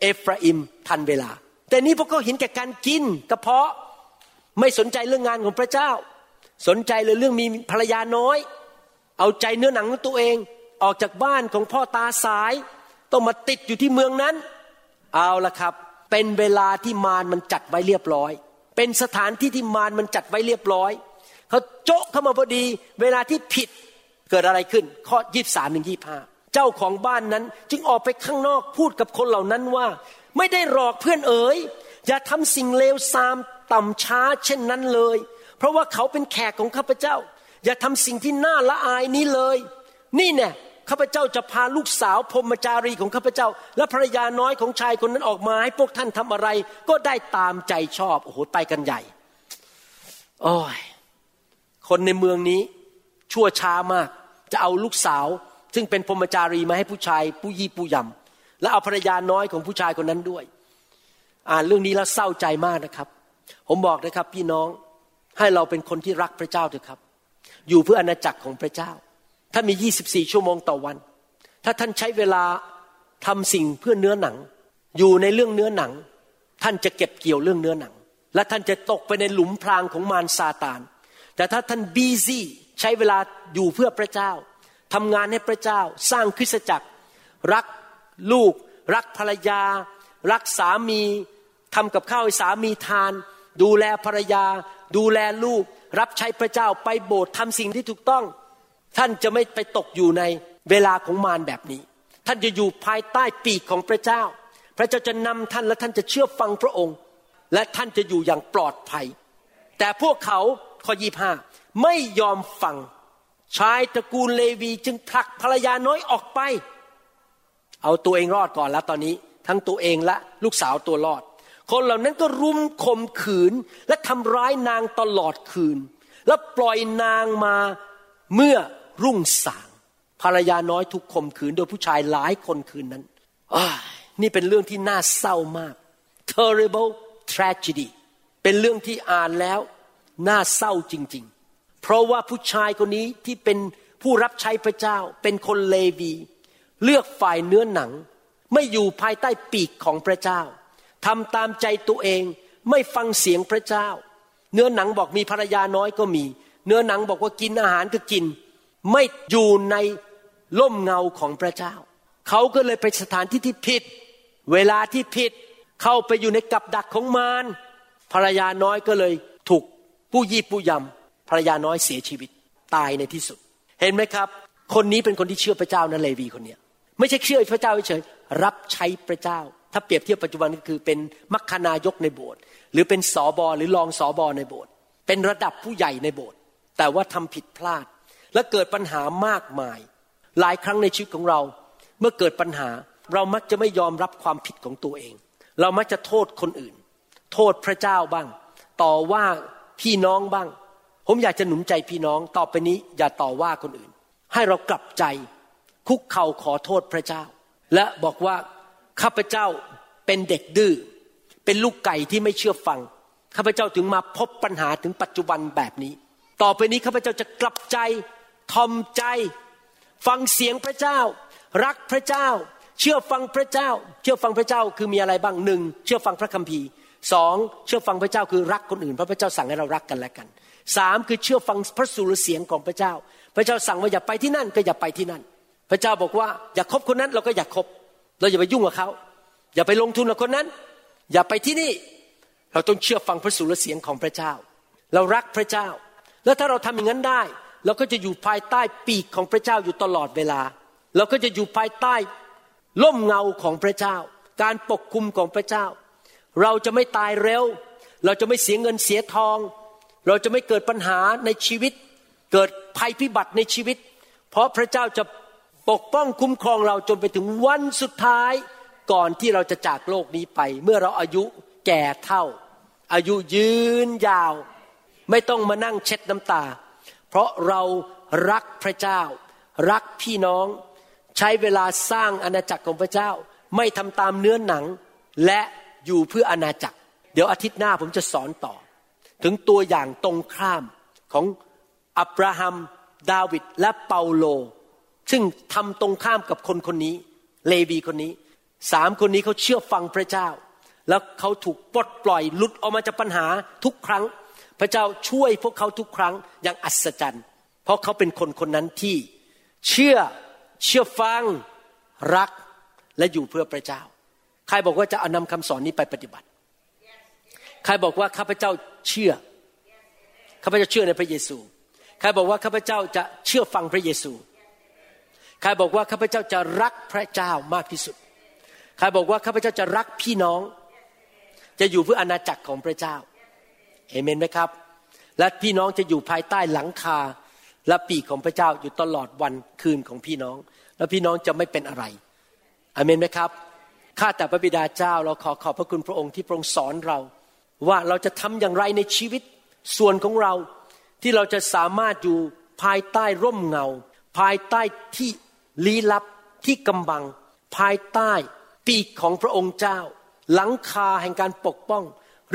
เอฟราอิมทันเวลา แต่นี้พวกเขาเห็นแก่การกินกระเพาะไม่สนใจเรื่องงานของพระเจ้า สนใจเลยเรื่องมีภรรยาน้อย เอาใจเนื้อหนังของตัวเอง ออกจากบ้านของพ่อตาสาย ต้องมาติดอยู่ที่เมืองนั้น เอาละครับ เป็นเวลาที่มารมันจัดไว้เรียบร้อย เป็นสถานที่ที่มารมันจัดไว้เรียบร้อยเขาโจ๊ะเข้ามาพอดี เวลาที่ผิดเกิดอะไรขึ้น ข้อยี่สามหนึ่งยี่ห้า เจ้าของบ้านนั้นจึงออกไปข้างนอกพูดกับคนเหล่านั้นว่า ไม่ได้หลอกเพื่อนเอ๋ยอย่าทำสิ่งเลวทรามต่ำช้าเช่นนั้นเลย เพราะว่าเขาเป็นแขกของข้าพเจ้า อย่าทำสิ่งที่น่าละอายนี้เลย นี่เนี่ยข้าพเจ้าจะพาลูกสาวพรมจารีของข้าพเจ้า และภรรยาน้อยของชายคนนั้นออกมาให้พวกท่านทำอะไร ก็ได้ตามใจชอบโอ้โหไปกันใหญ่โอ้ยคนในเมืองนี้ชั่วช้ามาก จะเอาลูกสาว ซึ่งเป็นพรมจารีมาให้ผู้ชายผู้ยี่ผู้ยำและเอาภรรยาน้อยของผู้ชายคนนั้นด้วย อ่านเรื่องนี้แล้วเศร้าใจมากนะครับ ผมบอกนะครับพี่น้องให้เราเป็นคนที่รักพระเจ้าเถอะครับ อยู่เพื่ออนาจักรของพระเจ้า ถ้ามี 24 ชั่วโมงต่อวัน ถ้าท่านใช้เวลาทำสิ่งเพื่อเนื้อหนัง อยู่ในเรื่องเนื้อหนัง ท่านจะเก็บเกี่ยวเรื่องเนื้อหนัง และท่านจะตกไปในหลุมพรางของมารซาตาน แต่ถ้าท่านบีซี่ใช้เวลาอยู่เพื่อพระเจ้า ทำงานให้พระเจ้า สร้างคริสตจักร รักลูก รักภรรยา รักสามีทำกับข้าวให้สามีทาน ดูแลภรรยา ดูแลลูก รับใช้พระเจ้าไปโบสถ์ทำสิ่งที่ถูกต้อง ท่านจะไม่ไปตกอยู่ในเวลาของมารแบบนี้ ท่านจะอยู่ภายใต้ปีกของพระเจ้า พระเจ้าจะนำท่านและท่านจะเชื่อฟังพระองค์ และท่านจะอยู่อย่างปลอดภัย แต่พวกเขาข้อยี่ห้าไม่ยอมฟัง ชายตระกูลเลวีจึงผลักภรรยาน้อยออกไป เอาตัวเองรอดก่อนแล้วตอนนี้ ทั้งตัวเองและลูกสาวตัวรอด คนเหล่านั้นก็รุมข่มขืนและทำร้ายนางตลอดคืน แล้วปล่อยนางมาเมื่อรุ่งสางภรรยาน้อยถูกข่มขืนโดยผู้ชายหลายคนคืนนั้นนี่เป็นเรื่องที่น่าเศร้ามาก terrible tragedy เป็นเรื่องที่อ่านแล้ว น่าเศร้าจริง เพราะว่าผู้ชายคนนี้ที่เป็นผู้รับใช้พระเจ้า เป็นคนเลวี เลือกฝ่ายเนื้อหนัง ไม่อยู่ภายใต้ปีกของพระเจ้าทำตามใจตัวเองไม่ฟังเสียงพระเจ้า เนื้อหนังบอกมีภรรยาน้อยก็มี เนื้อหนังบอกว่ากินอาหารก็กิน ไม่อยู่ในล่มเงาของพระเจ้า เขาก็เลยไปสถานที่ที่ผิด เวลาที่ผิด เข้าไปอยู่ในกับดักของมารภรรยาน้อยก็เลยถูกผู้ยีผู้ยำ ภรรยาน้อยเสียชีวิตตายในที่สุด เห็นไหมครับ คนนี้เป็นคนที่เชื่อพระเจ้านะเลวีคนเนี้ยไม่ใช่เชื่อพระเจ้าเฉยรับใช้พระเจ้า ถ้าเปรียบเทียบปัจจุบันก็คือเป็นมัคคณายกในโบสถ์หรือเป็นสอบอหรือรองสอบอในโบสถ์เป็นระดับผู้ใหญ่ในโบสถ์แต่ว่าทำผิดพลาด และเกิดปัญหามากมาย หลายครั้งในชีวิตของเรา เมื่อเกิดปัญหาเรามักจะไม่ยอมรับความผิดของตัวเอง เรามักจะโทษคนอื่น โทษพระเจ้าบ้าง ต่อว่าพี่น้องบ้าง ผมอยากจะหนุนใจพี่น้องต่อไปนี้อย่าต่อว่าคนอื่น ให้เรากลับใจคุกเข่าขอโทษพระเจ้า และบอกว่าข้าพเจ้าเป็นเด็กดื้อเป็นลูกไก่ที่ไม่เชื่อฟังข้าพเจ้าถึงมาพบปัญหาถึงปัจจุบันแบบนี้ ต่อไปนี้ข้าพเจ้าจะกลับใจทอมใจ ฟังเสียงพระเจ้า รักพระเจ้า เชื่อฟังพระเจ้า เชื่อฟังพระเจ้าคือมีอะไรบ้างหนึ่งเชื่อฟังพระคัมภีร์สองเชื่อฟังพระเจ้าคือรักคนอื่นเพราะพระเจ้าสั่งให้เรารักกันและกัน สามคือเชื่อฟังพระสุรเสียงของพระเจ้า พระเจ้าสั่งว่าอย่าไปที่นั่นก็อย่าไปที่นั่น พระเจ้าบอกว่าอย่าคบคนนั้นเราก็อย่าคบ เราอย่าไปยุ่งกับเขา อย่าไปลงทุนกับคนนั้น อย่าไปที่นี่ เราต้องเชื่อฟังพระสุรเสียงของพระเจ้า เรารักพระเจ้า แล้วถ้าเราทำอย่างนั้นได้ เราก็จะอยู่ภายใต้ปีกของพระเจ้าอยู่ตลอดเวลา เราก็จะอยู่ภายใต้ล่มเงาของพระเจ้า การปกคุมของพระเจ้า เราจะไม่ตายเร็ว เราจะไม่เสียเงินเสียทอง เราจะไม่เกิดปัญหาในชีวิต เกิดภัยพิบัติในชีวิต เพราะพระเจ้าจะปกป้องคุ้มครองเราจนไปถึงวันสุดท้ายก่อนที่เราจะจากโลกนี้ไป เมื่อเราอายุแก่เท่า อายุยืนยาว ไม่ต้องมานั่งเช็ดน้ำตา เพราะเรารักพระเจ้า รักพี่น้อง ใช้เวลาสร้างอาณาจักรของพระเจ้า ไม่ทำตามเนื้อหนัง และอยู่เพื่ออาณาจักร เดี๋ยวอาทิตย์หน้าผมจะสอนต่อ ถึงตัวอย่างตรงข้ามของอับราฮัม ดาวิดและเปาโล ซึ่งทำตรงข้ามกับคนคนนี้ เลวีคนนี้สามคนนี้เขาเชื่อฟังพระเจ้า แล้วเขาถูกปลดปล่อยหลุดออกมาจากปัญหาทุกครั้ง พระเจ้าช่วยพวกเขาทุกครั้งอย่างอัศจรรย์ เพราะเขาเป็นคนคนนั้นที่ เชื่อเชื่อฟังรักและอยู่เพื่อพระเจ้า ใครบอกว่าจะเอานำคำสอนนี้ไปปฏิบัติ ใครบอกว่าข้าพเจ้าเชื่อข้าพเจ้าเชื่อในพระเยซู ใครบอกว่าข้าพเจ้าจะเชื่อฟังพระเยซู ใครบอกว่าข้าพเจ้าจะรักพระเจ้ามากที่สุด ใครบอกว่าข้าพเจ้าจะรักพี่น้อง จะอยู่เพื่ออาณาจักรของพระเจ้า เอเมนไหมครับ และพี่น้องจะอยู่ภายใต้หลังคาและปีกของพระเจ้าอยู่ตลอดวันคืนของพี่น้อง แล้วพี่น้องจะไม่เป็นอะไรอเมนไหมครับ ข้าแต่พระบิดาเจ้าเราขอขอบพระคุณพระองค์ที่พระองค์สอนเรา ว่าเราจะทำอย่างไรในชีวิตส่วนของเราที่เราจะสามารถอยู่ภายใต้ร่มเงา ภายใต้ที่ลี้ลับที่กำบัง ภายใต้ปีกของพระองค์เจ้า หลังคาแห่งการปกป้อง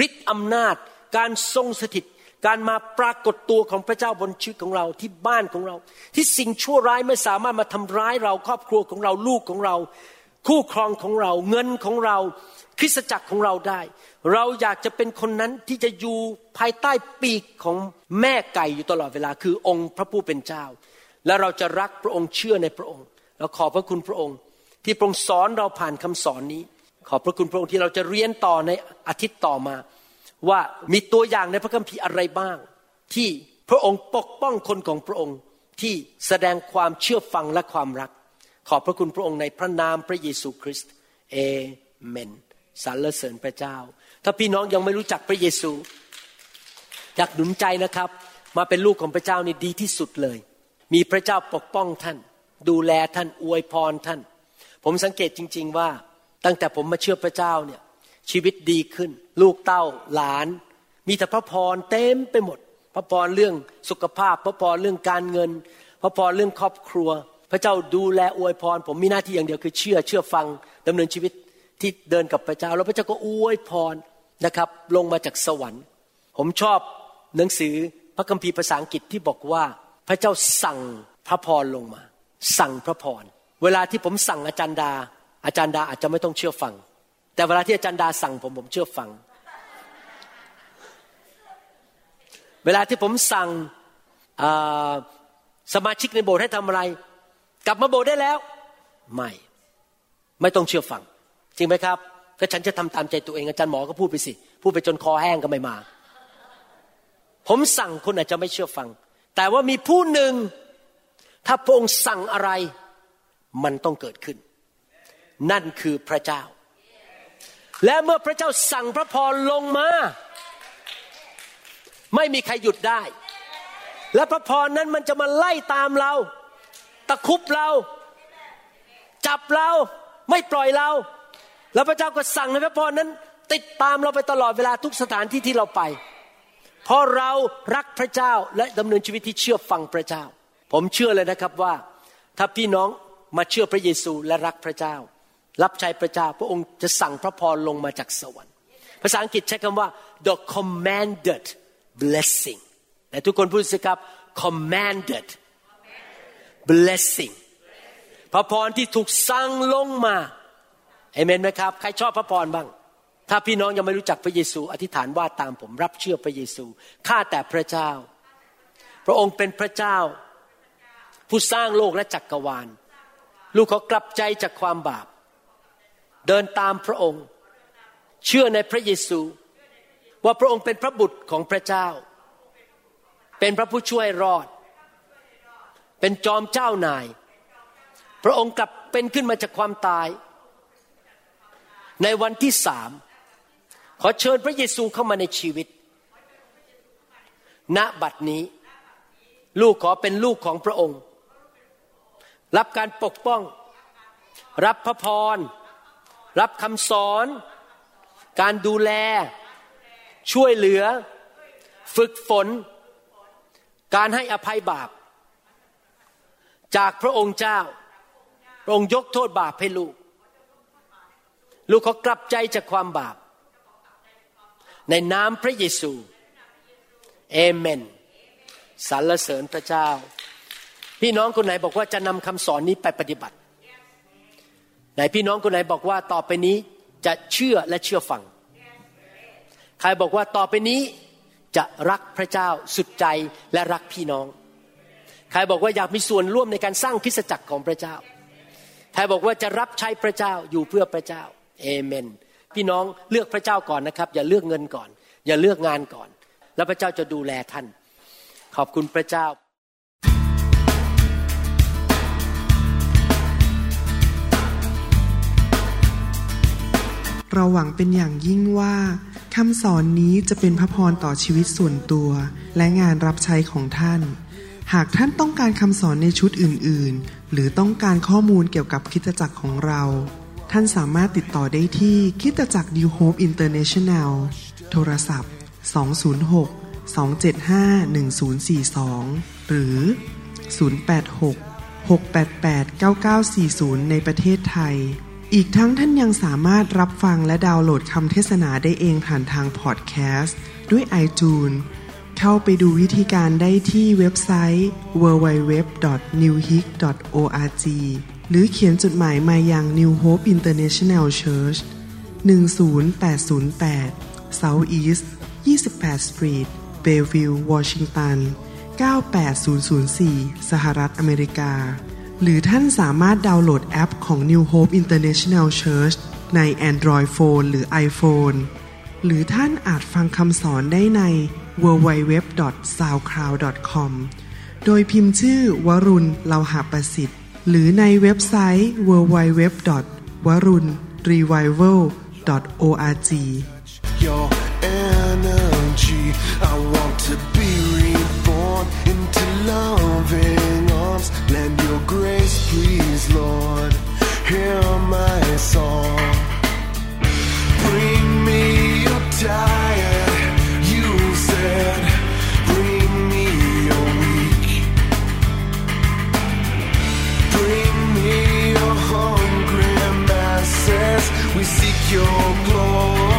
ฤทธิ์อำนาจ การทรงสถิต การมาปรากฏตัวของพระเจ้าบนชีวิตของเราที่บ้านของเรา ที่สิ่งชั่วร้ายไม่สามารถมาทำร้ายเราครอบครัวของเราลูกของเรา คู่ครองของเราเงินของเรา คริสตจักรของเราได้ เราอยากจะเป็นคนนั้นที่จะอยู่ภายใต้ปีกของแม่ไก่อยู่ตลอดเวลา คือองค์พระผู้เป็นเจ้า และเราจะรักพระองค์เชื่อในพระองค์เราขอบพระคุณพระองค์ ที่พระองค์สอนเราผ่านคำสอนนี้ ขอบพระคุณพระองค์ที่เราจะเรียนต่อในอาทิตย์ต่อมา ว่ามีตัวอย่างในพระคัมภีร์อะไรบ้าง ที่พระองค์ปกป้องคนของพระองค์ที่แสดงความเชื่อฟังและความรัก ขอบพระคุณพระองค์ในพระนามพระเยซูคริสต์เอเมน สรรเสริญพระเจ้า ถ้าพี่น้องยังไม่รู้จักพระเยซู อยากหนุนใจนะครับ มาเป็นลูกของพระเจ้านี่ดีที่สุดเลย มีพระเจ้าปกป้องท่าน ดูแลท่านอวยพรท่าน ผมสังเกตจริง ๆว่า ตั้งแต่ผมมาเชื่อพระเจ้าเนี่ยชีวิตดีขึ้น ลูกเต้าหลาน มีแต่พระพรเต็มไปหมด พระพรเรื่องสุขภาพ พระพรเรื่องการเงิน พระพรเรื่องครอบครัว พระเจ้าดูแลอวยพร ผมมีหน้าที่อย่างเดียวคือเชื่อเชื่อฟังดำเนินชีวิต ที่เดินกับพระเจ้า แล้วพระเจ้าก็อวยพรนะครับ ลงมาจากสวรรค์ ผมชอบหนังสือพระคัมภีร์ภาษาอังกฤษที่บอกว่า พระเจ้าสั่งพระพรลงมา สั่งพระพรเวลาที่ผมสั่งอาจารย์ดา อาจารย์ดาอาจจะไม่ต้องเชื่อฟัง แต่เวลาที่อาจารย์ดาสั่งผมผมเชื่อฟัง เวลาที่ผมสั่งสมาชิกในโบสถ์ให้ทำอะไร กลับมาโบสถ์ได้แล้ว ไม่ ไม่ต้องเชื่อฟัง จริงไหมครับก็ฉันจะทำตามใจตัวเองอาจารย์หมอก็พูดไปสิ พูดไปจนคอแห้งก็ไม่มา ผมสั่งคนอาจจะไม่เชื่อฟัง แต่ว่ามีผู้หนึ่ง ถ้าพระองค์สั่งอะไร มันต้องเกิดขึ้น นั่นคือพระเจ้า และเมื่อพระเจ้าสั่งพระพรลงมา ไม่มีใครหยุดได้ และพระพรนั้นมันจะมาไล่ตามเรา ตะคุบเรา จับเรา ไม่ปล่อยเรา แล้วพระเจ้าก็สั่งให้พระพรนั้น ติดตามเราไปตลอดเวลาทุกสถานที่ที่เราไป เพราะเรารักพระเจ้าและดำเนินชีวิตที่เชื่อฟังพระเจ้า ผมเชื่อเลยนะครับว่า ถ้าพี่น้องมาเชื่อพระเยซูและรักพระเจ้า รับใช้พระเจ้า พระองค์จะสั่งพระพรลงมาจากสวรรค์ ภาษาอังกฤษใช้คำว่า the commanded blessing แต่ทุกคนพูดสิครับ commanded blessing พระพรที่ถูกสั่งลงมา เอเมนไหมครับ ใครชอบพระพรบ้าง ถ้าพี่น้องยังไม่รู้จักพระเยซู อธิษฐานว่าตามผมรับเชื่อพระเยซู ข้าแต่พระเจ้า พระองค์เป็นพระเจ้า ผู้สร้างโลกและจักรวาล ลูกเขากลับใจจากความบาป เดินตามพระองค์ เชื่อในพระเยซู ว่าพระองค์เป็นพระบุตรของพระเจ้า เป็นพระผู้ช่วยรอด เป็นจอมเจ้านาย พระองค์กลับเป็นขึ้นมาจากความตาย ในวันที่สามขอเชิญพระเยซูเข้ามาในชีวิต ณบัดนี้ ลูกขอเป็นลูกของพระองค์ รับการปกป้อง รับพระพร รับคำสอน การดูแล ช่วยเหลือ ฝึกฝน การให้อภัยบาป จากพระองค์เจ้าพระองค์ยกโทษบาปให้ลูก ลูกเขากลับใจจากความบาป ในนามพระเยซูเอเมนสรรเสริญพระเจ้า พี่น้องคนไหนบอกว่าจะนำคำสอนนี้ไปปฏิบัติ ไหนพี่น้องคนไหนบอกว่าต่อไปนี้จะเชื่อและเชื่อฟัง ใครบอกว่าต่อไปนี้จะรักพระเจ้าสุดใจและรักพี่น้อง ใครบอกว่าอยากมีส่วนร่วมในการสร้างคริสตจักรของพระเจ้า ใครบอกว่าจะรับใช้พระเจ้าอยู่เพื่อพระเจ้า เอเมน พี่น้องเลือกพระเจ้าก่อนนะครับ อย่าเลือกเงินก่อน อย่าเลือกงานก่อน แล้วพระเจ้าจะดูแลท่าน ขอบคุณพระเจ้า
เราหวังเป็นอย่างยิ่งว่าคำสอนนี้จะเป็นพระพรต่อชีวิตส่วนตัว และงานรับใช้ของท่าน หากท่านต้องการคำสอนในชุดอื่น ๆ หรือต้องการข้อมูลเกี่ยวกับคิดจักรของเรา ท่านสามารถติดต่อได้ที่คิดจักร New Hope International โทรศัพท์ 206 275 1042 หรือ 086 688 9940 ในประเทศไทย อีกทั้งท่านยังสามารถรับฟังและดาวน์โหลดคำเทศนาได้เองผ่านทางพอดแคสต์ด้วย iTunes เข้าไปดูวิธีการได้ที่เว็บไซต์ www.newhick.org หรือเขียนจดหมายมายัง New Hope International Church 10808 South East 28 Street Bayview Washington 98004 สหรัฐอเมริกา หรือท่านสามารถดาวน์โหลดแอปของ New Hope International Church ใน Android Phone หรือ iPhone หรือท่านอาจฟังคำสอนได้ใน www.soundcloud.com โดยพิมพ์ชื่อวรุณเลาหาประสิทธิ์ หรือในเว็บไซต์ www.warunrevival.org
your energy. I want to be reborn into loving arms. Lend your grace, please, Lord. Hear my song. Bring me your tired, We seek your glory.